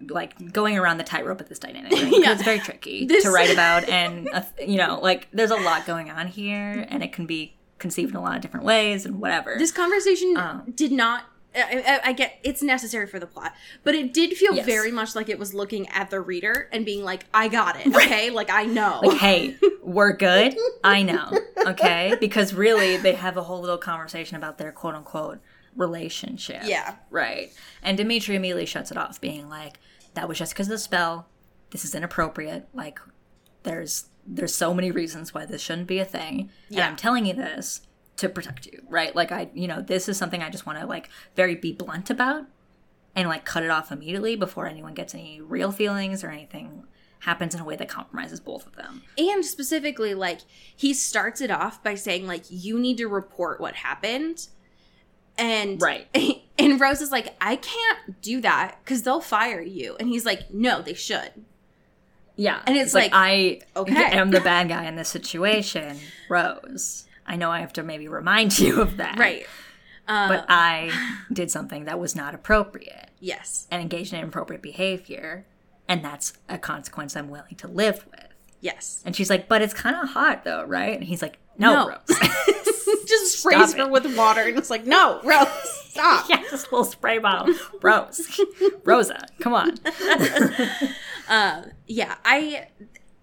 like going around the tightrope of this dynamic right? Yeah. it's very tricky This- to write about and uh, you know like there's a lot going on here and it can be conceived in a lot of different ways and whatever This conversation Oh. did not. I, I, I get it's necessary for the plot, but it did feel Yes. very much like it was looking at the reader and being like, "I got it, okay? Like I know." like hey we're good i know okay because really they have a whole little conversation about their quote unquote relationship Yeah. right and dimitri immediately shuts it off being like that was just because of the spell this is inappropriate like there's there's so many reasons why this shouldn't be a thing and Yeah. i'm telling you this to protect you right like i you know this is something i just want to like very be blunt about and like cut it off immediately before anyone gets any real feelings or anything happens in a way that compromises both of them and specifically like he starts it off by saying like you need to report what happened and Right. and rose is like i can't do that because they'll fire you and he's like no they should Yeah. And it's like, I okay. am the bad guy in this situation, Rose. I know I have to maybe remind you of that. right Uh, but I did something that was not appropriate yes, and engaged in inappropriate behavior, and that's a consequence I'm willing to live with. yes. And she's like, but it's kind of hot though, right? And he's like, no, No. Rose. Just sprays her with water and it's like, no, Rose, stop. yeah, this little spray bottle. Rose. Rosa, come on. yeah i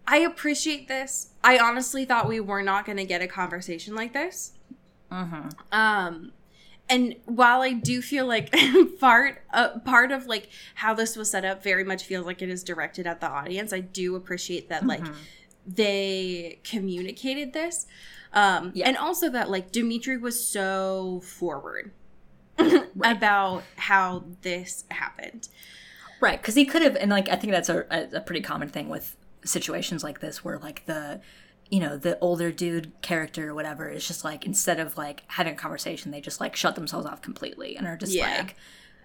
i appreciate this i honestly thought we were not going to get a conversation like this. Um and while i do feel like part uh, part of like how this was set up very much feels like it is directed at the audience i do appreciate that like they communicated this. Um Yeah. and also that like dimitri was so forward about how this happened. Right, because he could have, and like I think that's a, a pretty common thing with situations like this, where like the, you know, the older dude character or whatever is just like instead of like having a conversation, they just like shut themselves off completely and are just Yeah. like,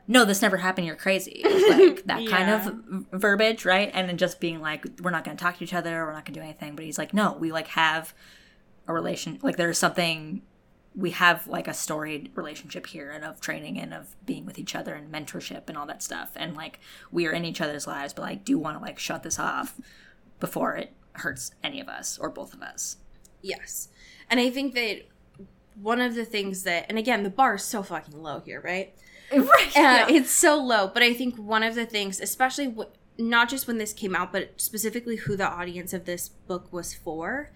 no, this never happened. You're crazy, like that kind of verbiage, right? And then just being like, we're not going to talk to each other, we're not going to do anything. But he's like, no, we like have a relation, like there's something we have like a storied relationship here and of training and of being with each other and mentorship and all that stuff and like we are in each other's lives but i do want to like shut this off before it hurts any of us or both of us Yes. And I think that one of the things that, and again, the bar is so fucking low here, right? right Uh, It's so low. But I think one of the things, especially w- not just when this came out, but specifically who the audience of this book was for,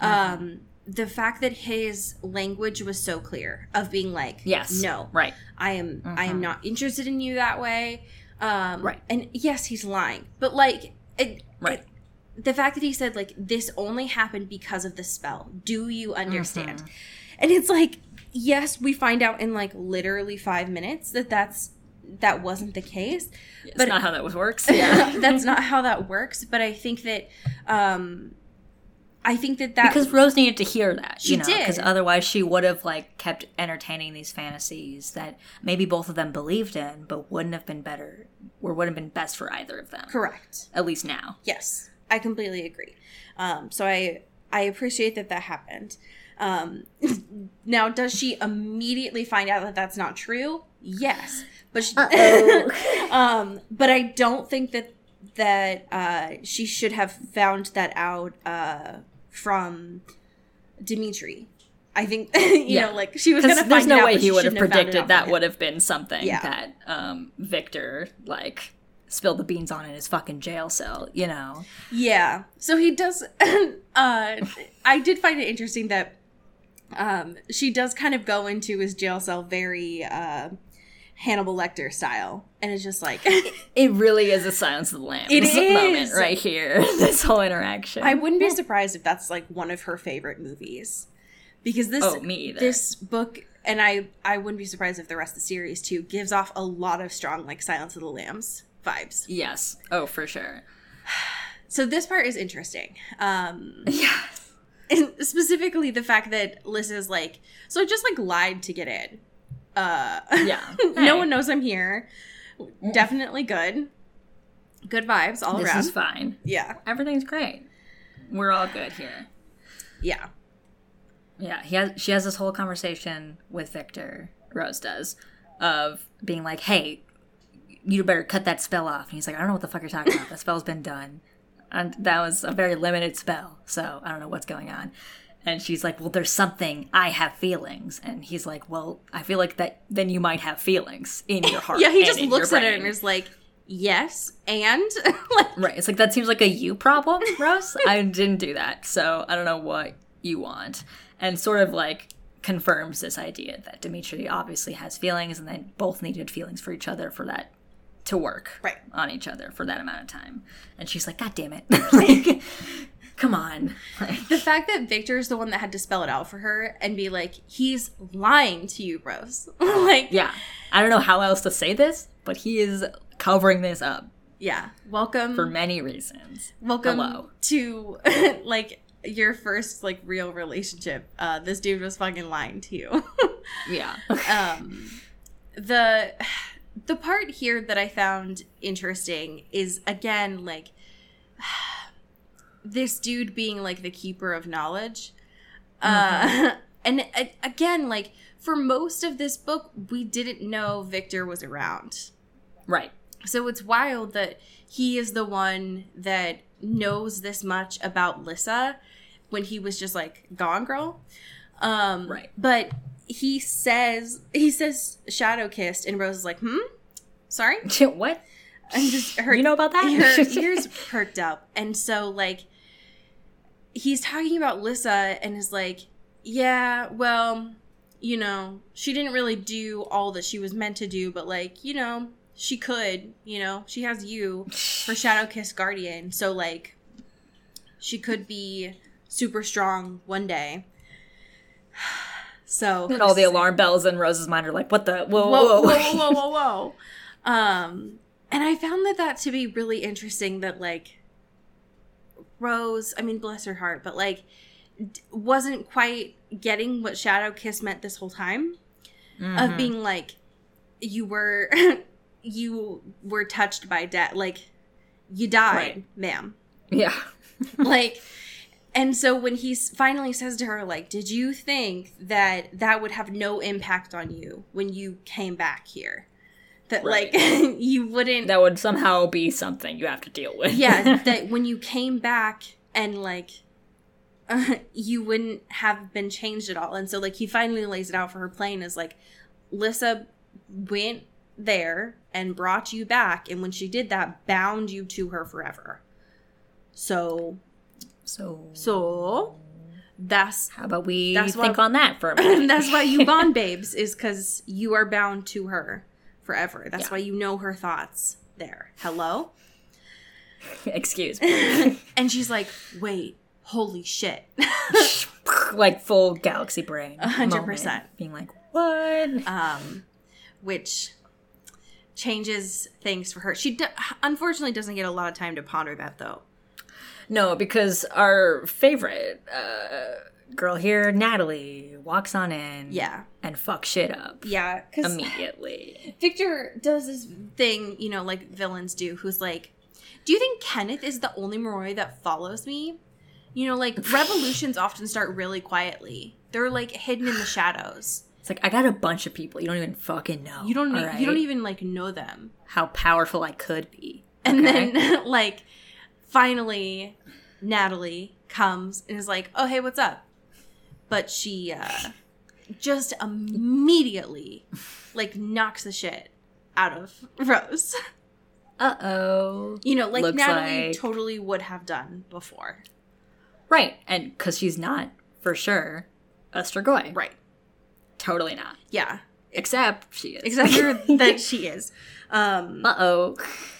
um, the fact that his language was so clear of being like, yes no, right I am I am not interested in you that way. Um, Right. And yes, he's lying, but like it, Right. it- the fact that he said like this only happened because of the spell. Do you understand? Mm-hmm. And it's like yes, we find out in like literally five minutes that that's that wasn't the case. it's But- not how that works yeah that's not how that works. But I think that um, I think that that because rose needed to hear that She you know because otherwise she would have like kept entertaining these fantasies that maybe both of them believed in but wouldn't have been better or wouldn't have been best for either of them correct. at least now Yes, I completely agree. Um, so I I appreciate that that happened. Um, now, does she immediately find out that that's not true? Yes, but she, um, but I don't think that that uh, she should have found that out uh, from Dimitri. I think you Yeah. know, like she was gonna Because find there's it no out, way he would have shouldn't found it predicted out that would have been something Yeah. that um, Victor like spilled the beans on in his fucking jail cell. You know, Yeah. So he does uh I did find it interesting that um she does kind of go into his jail cell very uh Hannibal Lecter style. And it's just like it really is a Silence of the Lambs It moment right here. this whole interaction. I wouldn't be surprised if that's like one of her favorite movies. Because this Oh, me either. this book and I I wouldn't be surprised if the rest of the series too gives off a lot of strong like Silence of the Lambs vibes. yes. Oh, for sure. So this part is interesting. Um Yeah. and specifically the fact that Liz is like, so I just like lied to get in. Uh, Yeah. no Hey. one knows I'm here. Definitely good. Good vibes all This around. is fine. yeah, Everything's great. We're all good here. yeah, Yeah, he has. She has this whole conversation with Victor. Rose does of being like, "Hey, you better cut that spell off." And he's like, "I don't know what the fuck you're talking about. That spell's been done, and that was a very limited spell, so I don't know what's going on." And she's like, "Well, there's something. I have feelings." And he's like, "Well, I feel like that. Then you might have feelings in your heart." yeah. He just looks at it and is like, yes, and like, Right. It's like that seems like a you problem, Rose. I didn't do that, so I don't know what you want. And sort of like confirms this idea that Dimitri obviously has feelings and they both needed feelings for each other for that to work Right. on each other for that amount of time. And she's like, God damn it. like, come on. Like, the fact that Victor is the one that had to spell it out for her and be like, he's lying to you, Rose. like, yeah. I don't know how else to say this, but he is covering this up yeah. Welcome for many reasons. welcome Hello. to like your first like real relationship uh this dude was fucking lying to you Yeah. um the the part here that i found interesting is again like this dude being like the keeper of knowledge uh and uh, again, like for most of this book, we didn't know Victor was around. Right. So it's wild that he is the one that knows this much about Lissa when he was just like gone girl. Um Right. but he says he says shadow kissed and Rose is like, "Hmm? Sorry?" what? I'm just her You know about that? her ears perked up. And so like he's talking about Lissa and is like, "Yeah, well, you know, she didn't really do all that she was meant to do, but like, you know, she could, you know, she has you for Shadow Kiss Guardian, so like she could be super strong one day. So And all the alarm bells in Rose's mind are like, what the? Whoa, whoa, whoa, whoa, whoa, whoa, whoa. Um, and I found that that to be really interesting. That like Rose, I mean, bless her heart, but like d- wasn't quite getting what Shadow Kiss meant this whole time of being like you were you were touched by death, like you died, Right. ma'am Yeah. like and so when he finally says to her like did you think that that would have no impact on you when you came back here that Right. like you wouldn't That would somehow be something you have to deal with. yeah that when you came back and like you wouldn't have been changed at all and so like he finally lays it out for her plain as like lissa went there and brought you back and when she did that bound you to her forever so so, so that's how about we That's think why- on that for a minute? that's why you bond babes is because you are bound to her forever that's Yeah. why you know her thoughts there hello Excuse me. and she's like wait holy shit like full galaxy brain. A hundred moment, percent. Being like, what? um which changes things for her she d- unfortunately doesn't get a lot of time to ponder that though No, because our favorite uh, girl here, Natalie, walks on in. yeah And fuck shit up. yeah Immediately. victor does this thing you know like villains do who's like do you think kenneth is the only Moroi that follows me you know like revolutions often start really quietly they're like hidden in the shadows It's like I got a bunch of people you don't even fucking know. you don't all you don't even like know them how powerful I could be. And okay? then, like, finally, Natalie comes and is like, "Oh, hey, what's up?" But she uh, just immediately, like, knocks the shit out of Rose. uh oh. You know, like Looks Natalie like- totally would have done before. Right, and because she's not for sure a Strigoi. Right? Totally not. Yeah. Except she is. Except that she is. Um, Uh oh.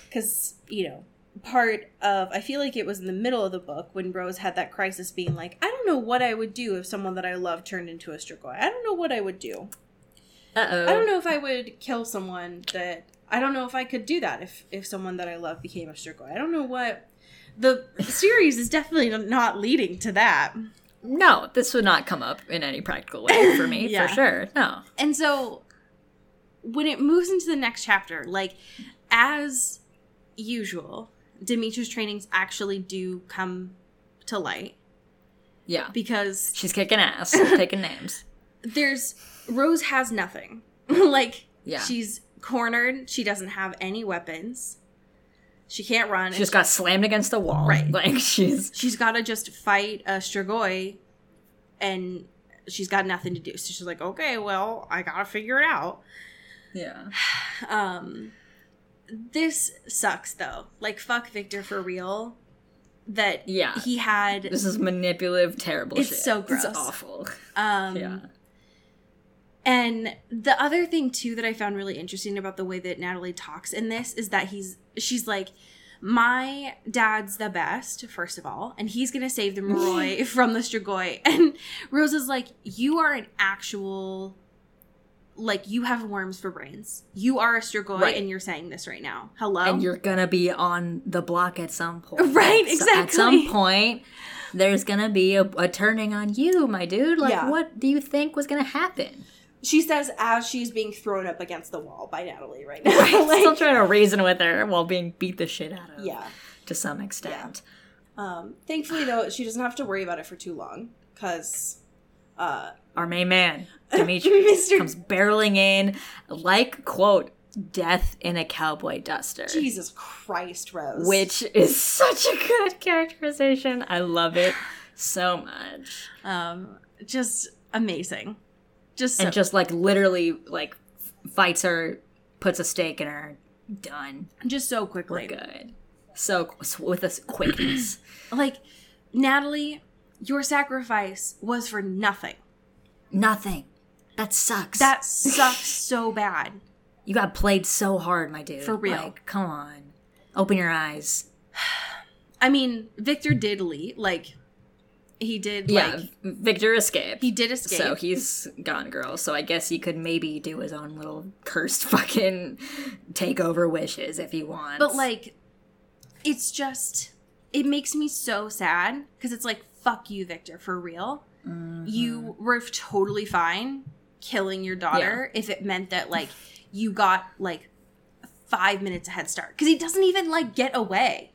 because you know part of i feel like it was in the middle of the book when rose had that crisis being like i don't know what i would do if someone that i love turned into a strigoi i don't know what i would do Uh oh. i don't know if i would kill someone that i don't know if i could do that if if someone that i love became a strigoi i don't know what the series is definitely not leading to that No, this would not come up in any practical way for me, Yeah. for sure. No. and so when it moves into the next chapter like as usual dimitri's trainings actually do come to light Yeah. because She's kicking ass, taking names. there's Rose has nothing. like Yeah. she's cornered. She doesn't have any weapons. She can't run. She just got slammed against the wall. Right. Like she's she's got to just fight a Strigoi, and she's got nothing to do. So she's like, okay, well, I gotta figure it out. Yeah. Um, this sucks though. Like, fuck Victor for real. That Yeah. he had This is manipulative, terrible It's shit. so gross. It's awful. um Yeah. And the other thing too that I found really interesting about the way that Natalie talks in this is that he's she's like my dad's the best, first of all, and he's gonna save the Moroi from the Strigoi. And Rose is like, You are an actual like you have worms for brains. You are a Strigoi Right. and you're saying this right now. Hello? And you're gonna be on the block at some point. Right, So At exactly. some point, there's gonna be a, a turning on you, my dude. Like, Yeah. what do you think was gonna happen? she says as she's being thrown up against the wall by Natalie right now. Still like, trying to reason with her while being beat the shit out of. yeah. To some extent. Um, thankfully, though, she doesn't have to worry about it for too long because Uh, Our main man, Dimitri, Mr. comes barreling in like quote death in a cowboy duster. Jesus Christ, Rose. Which is such a good characterization. I love it so much. um, just amazing. Just so, and just like literally like fights her, puts a stake in her, done. just so We're quickly. good. So with this quickness. Like Natalie, your sacrifice was for nothing. Nothing. That sucks. That sucks so bad. you got played so hard, my dude. For real. Like, come on. Open your eyes. I mean, Victor did leave. Like, he did. Yeah, Like, Victor escaped. he did escape. So he's gone, girl. So I guess he could maybe do his own little cursed fucking takeover wishes if he wants. but like, it's just it makes me so sad because it's like, fuck you, Victor, for real. Mm-hmm. You were totally fine killing your daughter if it meant that like you got like five minutes a head start because he doesn't even like get away.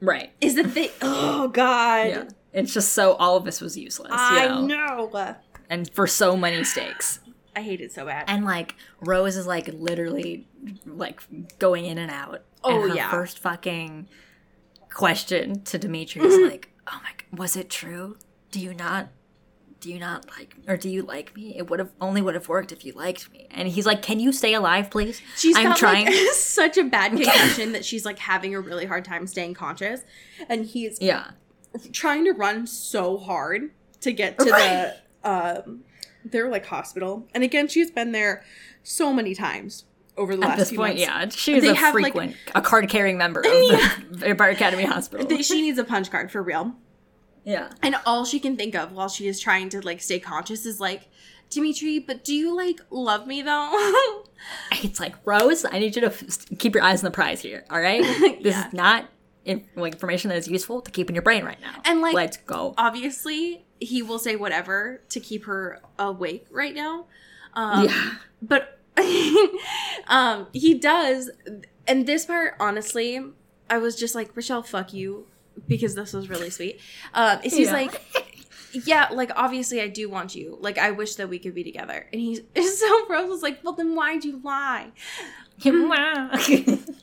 right. Is the thing? Oh God. Yeah. It's just so all of this was useless. you I know? know. And for so many stakes. I hate it so bad. And like Rose is like literally like going in and out. Oh, and her yeah. First fucking question to Dimitri is like, "Oh my, was it true? Do you not, do you not like, me or do you like me? It would have only would have worked if you liked me." And he's like, "Can you stay alive, please? She's I'm got trying." like such a bad concussion that she's like having a really hard time staying conscious, and he's yeah, trying to run so hard to get to Right. the um their like hospital. And again, she's been there so many times over the at last this few point, months. yeah, she's They a have, like- frequent, a card carrying member of the Vampire Academy Hospital. She needs a punch card for real. Yeah, And all she can think of while she is trying to like stay conscious is like, Dimitri, but do you like love me though? it's like Rose. I need you to f- keep your eyes on the prize here. All right, this Yeah. is not in- like, information that is useful to keep in your brain right now. And, like, let's go. Obviously, he will say whatever to keep her awake right now. Um, yeah, but um he does and this part honestly i was just like richelle fuck you because this was really sweet. Um is he's Yeah. like yeah like obviously i do want you. Like i wish that we could be together. And he's so Rose was like well then why'd you lie?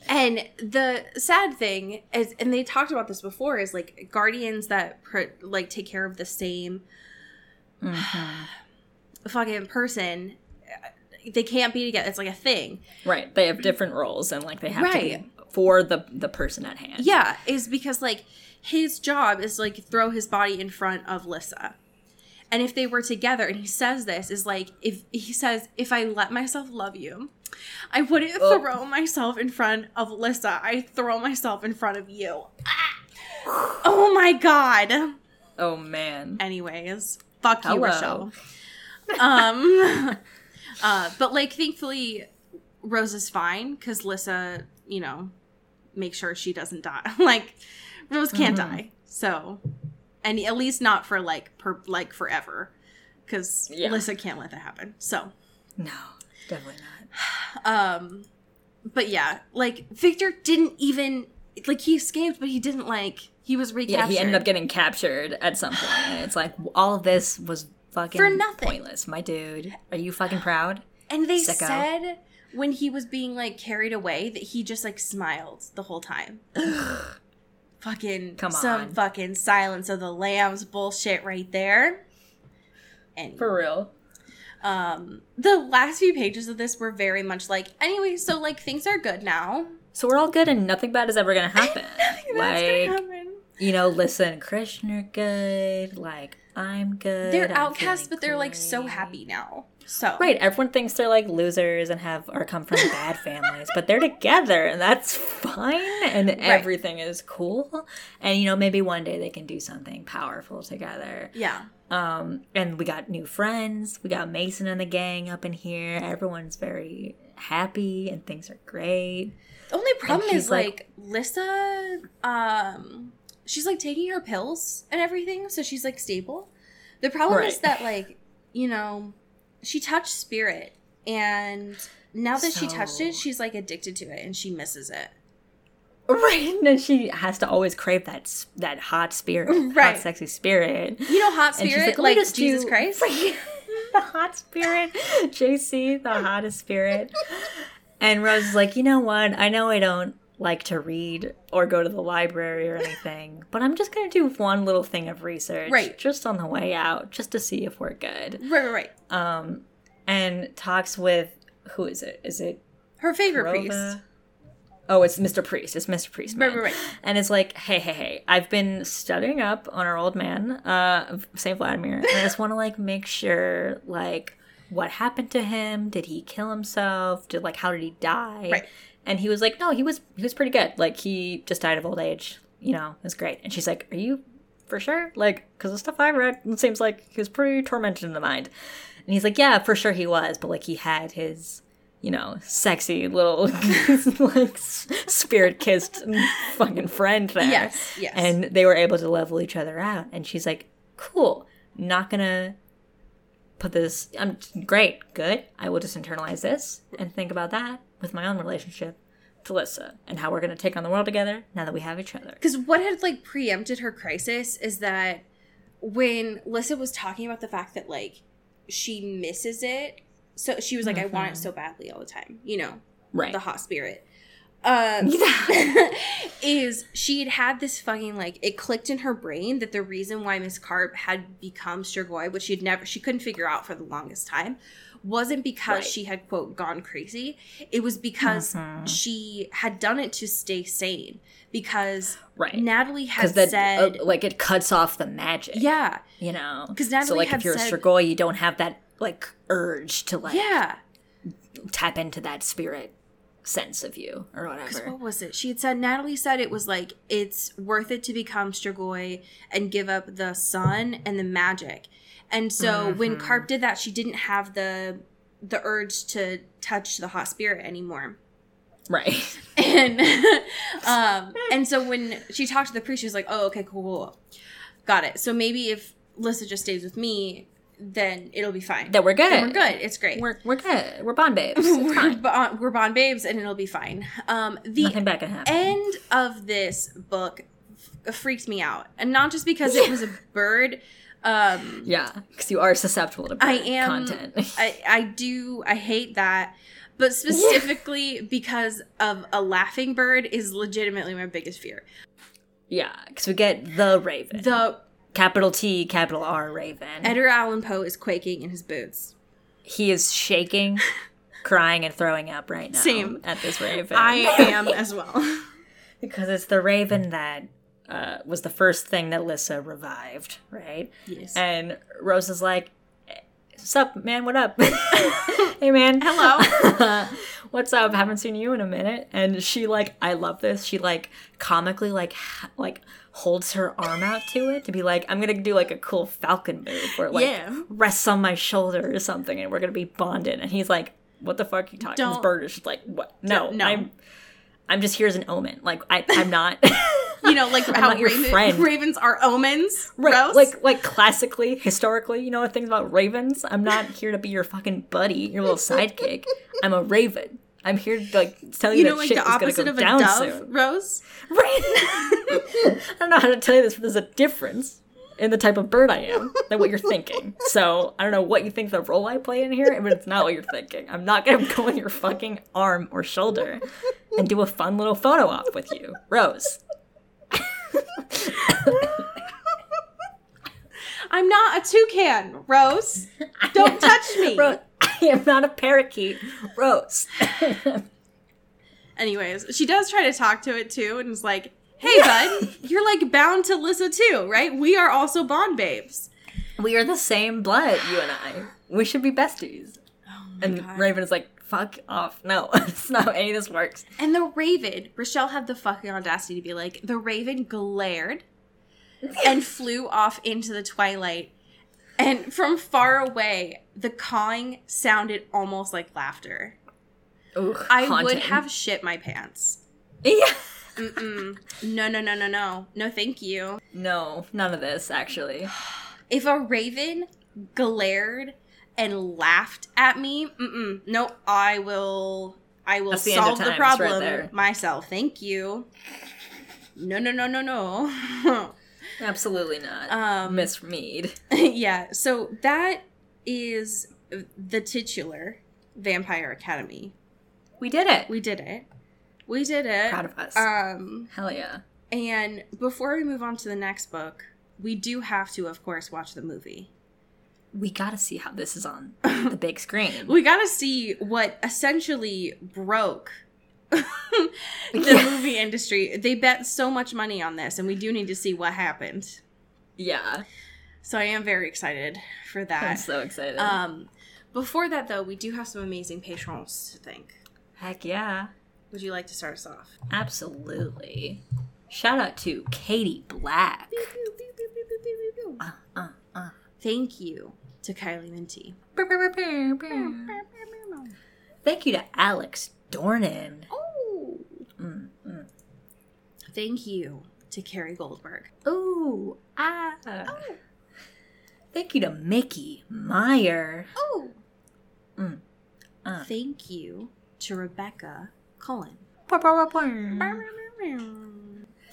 And the sad thing is and they talked about this before is like guardians that pr- like take care of the same Mhm. fucking person uh, they can't be together. It's like a thing. Right. They have different roles, and like they have to be for the the person at hand. Yeah, is because like his job is like throw his body in front of Lissa. And if they were together and he says this is like if he says if I let myself love you, I wouldn't Oh. throw myself in front of Lissa. I throw myself in front of you. Ah! Oh my god. Oh man. Anyways, fuck you, Hello. Richelle. Um uh but like thankfully Rose is fine cuz Lissa, you know, make sure she doesn't die. like Rose can't Mhm. die. So and at least not for like per like forever cuz Yeah. Lissa can't let that happen. So, No, definitely not. um but yeah, like Victor didn't even like he escaped but he didn't like he was recaptured. Yeah, he ended up getting captured at some point, and it's like all of this was fucking For nothing. pointless, my dude. Are you fucking proud? And they Sicko. said when he was being like carried away that he just like smiled the whole time. Fucking Come on. some fucking silence of the lambs bullshit right there. And For real. um the last few pages of this were very much like anyway, so like things are good now. So we're all good, and nothing bad is ever gonna happen. Nothing like gonna happen. you know, listen, Krishna are good. Like I'm good. They're I'm outcasts, but they're like so happy now. So Right, everyone thinks they're like losers and have or come from bad families, but they're together and that's fine and everything is cool. And you know, maybe one day they can do something powerful together. Yeah. Um and we got new friends. We got Mason and the gang up in here. Everyone's very happy and things are great. The only problem is like- like, Lissa, um, she's like taking her pills and everything, so she's like stable. The problem is that like, you know, she touched spirit, and now that she touched it, she's like addicted to it, and she misses it. Right, and then she has to always crave that that hot spirit, Right. hot sexy spirit. You know, hot spirit, "Let me like, Jesus do- Christ. the hot spirit, JC, the hottest spirit. And Rose is like, you know what? I know I don't like to read or go to the library or anything, but I'm just gonna do one little thing of research, Right. just on the way out, just to see if we're good. Right, right, right. Um, and talks with who is it? Is it Her favorite priest. Oh, it's Mr. Priest. It's Mr. Priest. Right, right, right. And it's like, hey, hey, hey, I've been studying up on our old man, uh, Saint Vladimir, and I just want to like make sure, like, what happened to him? Did he kill himself? Did like, how did he die? Right. And he was like, no, he was he was pretty good. Like, he just died of old age. You know, it was great. And she's like, are you for sure? Like, because the stuff I read, it seems like he was pretty tormented in the mind. And he's like, yeah, for sure he was, but like, he had his you know, sexy little like spirit kissed fucking friend there. Yes, yes. And they were able to level each other out. And she's like, "Cool, not gonna put this. I'm great, good. I will just internalize this and think about that with my own relationship to Lissa and how we're gonna take on the world together now that we have each other." Because what had like preempted her crisis is that when Lissa was talking about the fact that like she misses it, so she was like, "I want it so badly all the time," you know, Right. the hot spirit. Um, is she had had this fucking like it clicked in her brain that the reason why Miss Karp had become Strigoi, which she'd never she couldn't figure out for the longest time, wasn't because Right. she had quote gone crazy. It was because Mhm. she had done it to stay sane. Because Right. Natalie had Because that said, uh, like it cuts off the magic. yeah, You know. 'Cause so Natalie like had if you're said- a Strigoi, you don't have that like urge to like yeah. tap into that spirit sense of you or Because whatever. what was it? She had said Natalie said it was like it's worth it to become Strigoi and give up the sun and the magic. And so when Mm-hmm. Karp did that, she didn't have the the urge to touch the hot spirit anymore. Right. And um and so when she talked to the priest, she was like, "Oh, okay, cool, cool. got it." So maybe if Lissa just stays with me, then it'll be fine. That we're good. Then we're good. It's great. We're, we're good. We're bond babes. We're, fine. bon- we're bond babes, and it'll be fine. Um, the Nothing bad can happen. end of this book f- freaked me out, and not just because it was a bird. Um, yeah, because you are susceptible to I am. content. I I do. I hate that, but specifically because of a laughing bird is legitimately my biggest fear. yeah, because we get the Raven. The capital T, capital R Raven. Edgar Allan Poe is quaking in his boots. he is shaking, crying, and throwing up right now Same. at this Raven. I am as well. because it's the Raven that uh, was the first thing that Lissa revived, right? Yes. And Rose is like, "What's up, man? What up? hey, man. Hello. What's up? Haven't seen you in a minute." And she like, I love this. She like comically like ha- like holds her arm out to it to be like, "I'm gonna do like a cool Falcon move where it, like Yeah. rests on my shoulder or something, and we're gonna be bonded." And he's like, "What the fuck are you talking?" Don't- bird is just like, "What? No, no. I'm." I'm just here as an omen. Like I, I'm not. you know, like how raven, ravens are omens. Right, Rose? like like classically, historically, you know things about ravens. I'm not here to be your fucking buddy, your little sidekick. I'm a raven. I'm here to like tell you, you know, that like shit the is gonna opposite go of a down dove, soon. Rose. Right. I don't know how to tell you this, but there's a difference in the type of bird I am than what you're thinking. So I don't know what you think the role I play in here, but it's not what you're thinking. I'm not gonna go on your fucking arm or shoulder and do a fun little photo op with you, Rose. I'm not a toucan, Rose. Don't touch me. Rose, I am not a parakeet, Rose. Anyways, she does try to talk to it too, and is like, "Hey, bud, you're like bound to Lissa too, right? We are also bond babes." we are the same blood, you and I. We should be besties. Oh and God. Raven is like, fuck off. No, it's not how any of this works. And the Raven, Richelle had the fucking audacity to be like, the Raven glared and flew off into the twilight. And from far away, the cawing sounded almost like laughter. Ooh, I would have shit my pants. Yeah. Mm-mm. No, no, no, no, no. No, thank you. No, none of this, actually. If a raven glared and laughed at me, mm-mm, nope, I will I will That's the solve the right problem there. myself. Thank you. No, no, no, no, no. Absolutely not. Um, Miss Mead. yeah, so that is the titular Vampire Academy. We did it. We did it. We did it. Proud of us. Um, Hell yeah. and before we move on to the next book, we do have to, of course, watch the movie. We gotta see how this is on the big screen. We got to see what essentially broke the Yeah. movie industry. They bet so much money on this, and we do need to see what happened. yeah. So I am very excited for that. I'm so excited. Um, before that, though, we do have some amazing patrons to thank. Heck yeah. Would you like to start us off? Absolutely. Shout out to Katie Black. Uh, uh, uh. Thank you to Kylie Minty. Thank you to Alex Dornan. Oh. Mm, mm. Thank you to Carrie Goldberg. Ooh, ah. Thank you to Mickey Meyer. Oh. Mm. Uh. Thank you to Rebecca Cullen.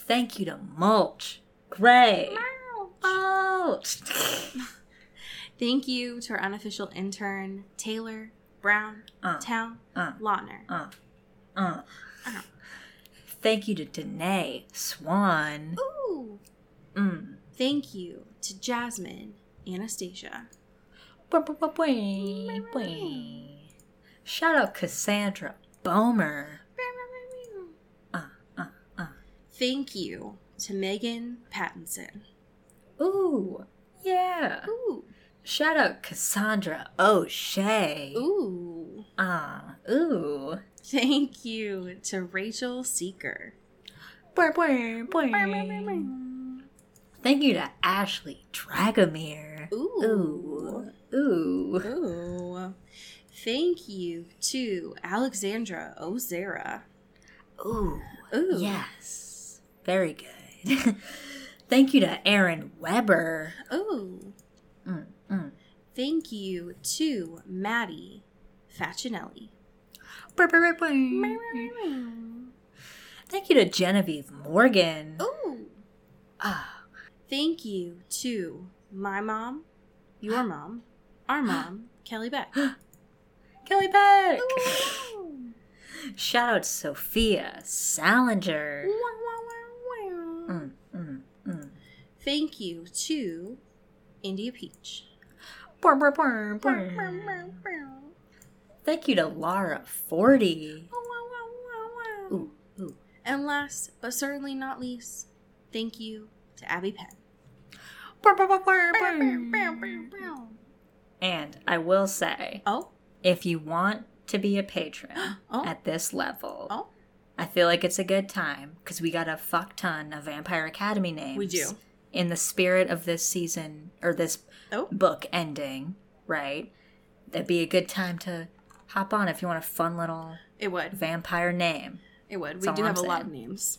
Thank you to Mulch Gray. Mulch. Thank you to our unofficial intern, Taylor Brown Uh. Town Uh. Lautner. Uh, uh. Thank you to Danae Swan. Ooh. Mm. Thank you to Jasmine Anastasia. Shout out Cassandra Bomer. Uh, uh, uh. Thank you to Megan Pattinson. Ooh, yeah. Ooh. Shout out Cassandra O'Shea. Ooh. Ah, ooh. Thank you to Rachel Seeker. Boing, boing, boing. Thank you to Ashley Dragomir. Ooh. Ooh. Ooh. Ooh. Thank you to Alexandra Ozera. Ooh. Ooh. Yes. Very good. Thank you to Aaron Weber. Ooh. Mm, mm. Thank you to Maddie Facinelli. Thank you to Genevieve Morgan. Ooh. Ah, Thank you to my mom, your mom, our mom, Kelly Beck. Kelly Beck. Shout out Sophia Salinger. Mm, mm, mm. Thank you to India Peach. Thank you to Lara Forty. Ooh, ooh. And last but certainly not least, thank you to Abby Penn. And I will say, Oh, if you want to be a patron Oh. at this level, Oh. I feel like it's a good time because we got a fuck ton of Vampire Academy names. We do. In the spirit of this season or this Oh. book ending, right? That'd be a good time to hop on if you want a fun little it would. vampire name. It would. We That's do all have I'm a lot of names.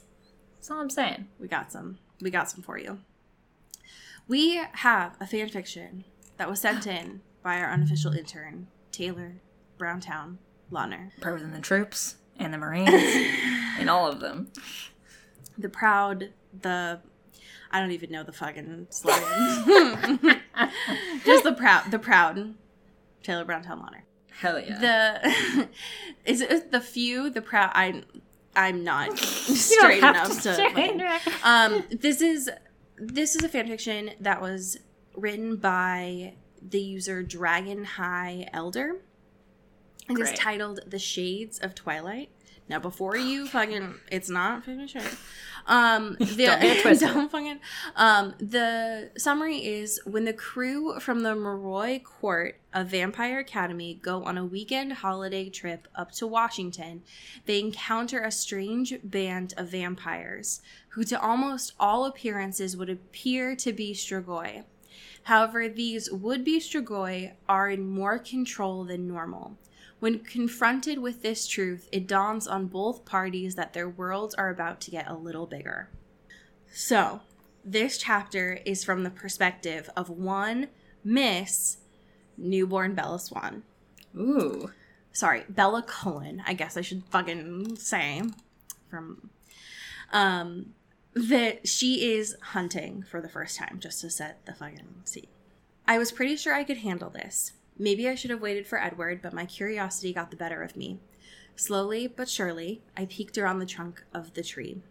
That's all I'm saying. We got some. We got some for you. We have a fan fiction that was sent in by our unofficial intern, Taylor Browntown Lautner. Better than the troops and the Marines and all of them. The proud, the I don't even know the fucking slogan. Just the proud, the proud Taylor Browntown Lautner. Hell yeah. The is it the few, the proud. I I'm not straight enough to. straighten like- um this is this is a fan fiction that was written by the user dragon high elder it is Great. titled the shades of twilight now before you fucking it's not Shades. Um the, Don't don't fucking um the summary is when the crew from the Moroi court of Vampire Academy go on a weekend holiday trip up to Washington they encounter a strange band of vampires who, to almost all appearances, would appear to be Strigoi. However, these would be Strigoi are in more control than normal. When confronted with this truth, it dawns on both parties that their worlds are about to get a little bigger. So, this chapter is from the perspective of one Miss Newborn Bella Swan. Ooh. sorry, Bella Cullen, I guess I should fucking say from um that she is hunting for the first time just to set the fucking scene. I was pretty sure I could handle this. Maybe I should have waited for Edward, but my curiosity got the better of me. Slowly but surely, I peeked around the trunk of the tree.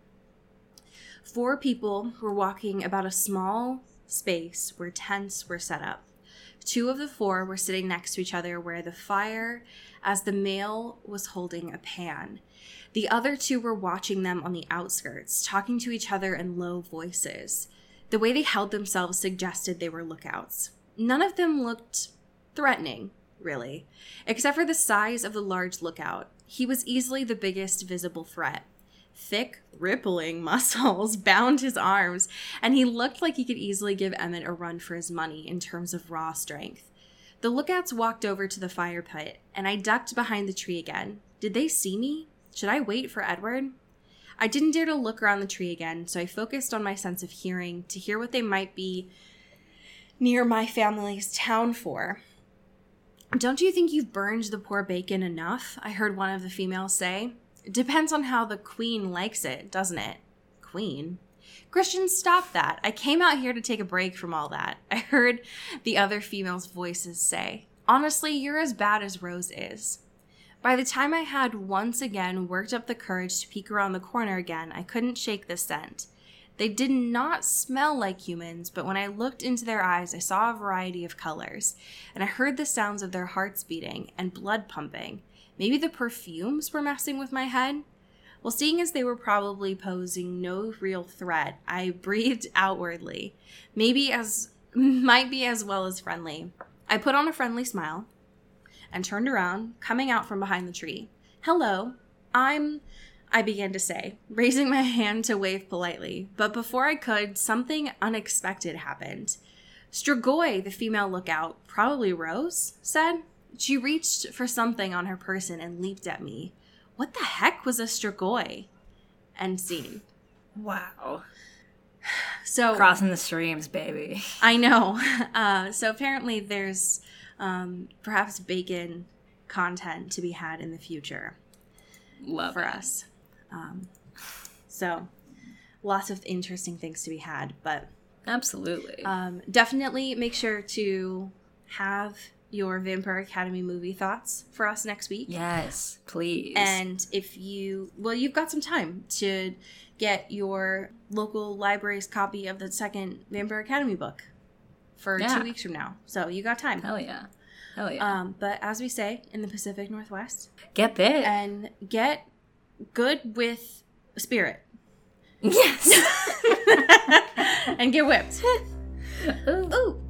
Four people were walking about a small space where tents were set up. Two of the four were sitting next to each other where the fire, as the male was holding a pan. The other two were watching them on the outskirts, talking to each other in low voices. The way they held themselves suggested they were lookouts. None of them looked threatening, really, except for the size of the large lookout. He was easily the biggest visible threat. Thick, rippling muscles bound his arms, and he looked like he could easily give Emmett a run for his money in terms of raw strength. The lookouts walked over to the fire pit, and I ducked behind the tree again. Did they see me? Should I wait for Edward? I didn't dare to look around the tree again, so I focused on my sense of hearing to hear what they might be near my family's town for. Don't you think you've burned the poor bacon enough? I heard one of the females say. It depends on how the queen likes it, doesn't it? Queen? Christian, stop that. I came out here to take a break from all that. I heard the other females' voices say. Honestly, you're as bad as Rose is. By the time I had once again worked up the courage to peek around the corner again, I couldn't shake the scent. They did not smell like humans, but when I looked into their eyes, I saw a variety of colors, and I heard the sounds of their hearts beating and blood pumping. Maybe the perfumes were messing with my head? Well, seeing as they were probably posing no real threat, I breathed outwardly. Maybe as might be as well as friendly. I put on a friendly smile and turned around, coming out from behind the tree. Hello, I'm. I began to say, raising my hand to wave politely, but before I could, something unexpected happened. Strigoi, the female lookout, probably Rose, said. She reached for something on her person and leaped at me. What the heck was a Strigoi? End scene. Wow. So Crossing the streams, baby. I know. Uh, so apparently, there's um, perhaps bacon content to be had in the future Love for it. us. Um, so lots of interesting things to be had, but Absolutely. um, definitely make sure to have your Vampire Academy movie thoughts for us next week. yes, please. And if you, well, you've got some time to get your local library's copy of the second Vampire Academy book for Yeah. two weeks from now. So you got time. Hell yeah. Hell yeah. Um, but as we say in the Pacific Northwest, Get bit. and get good with spirit yes. and get whipped. Ooh. Ooh.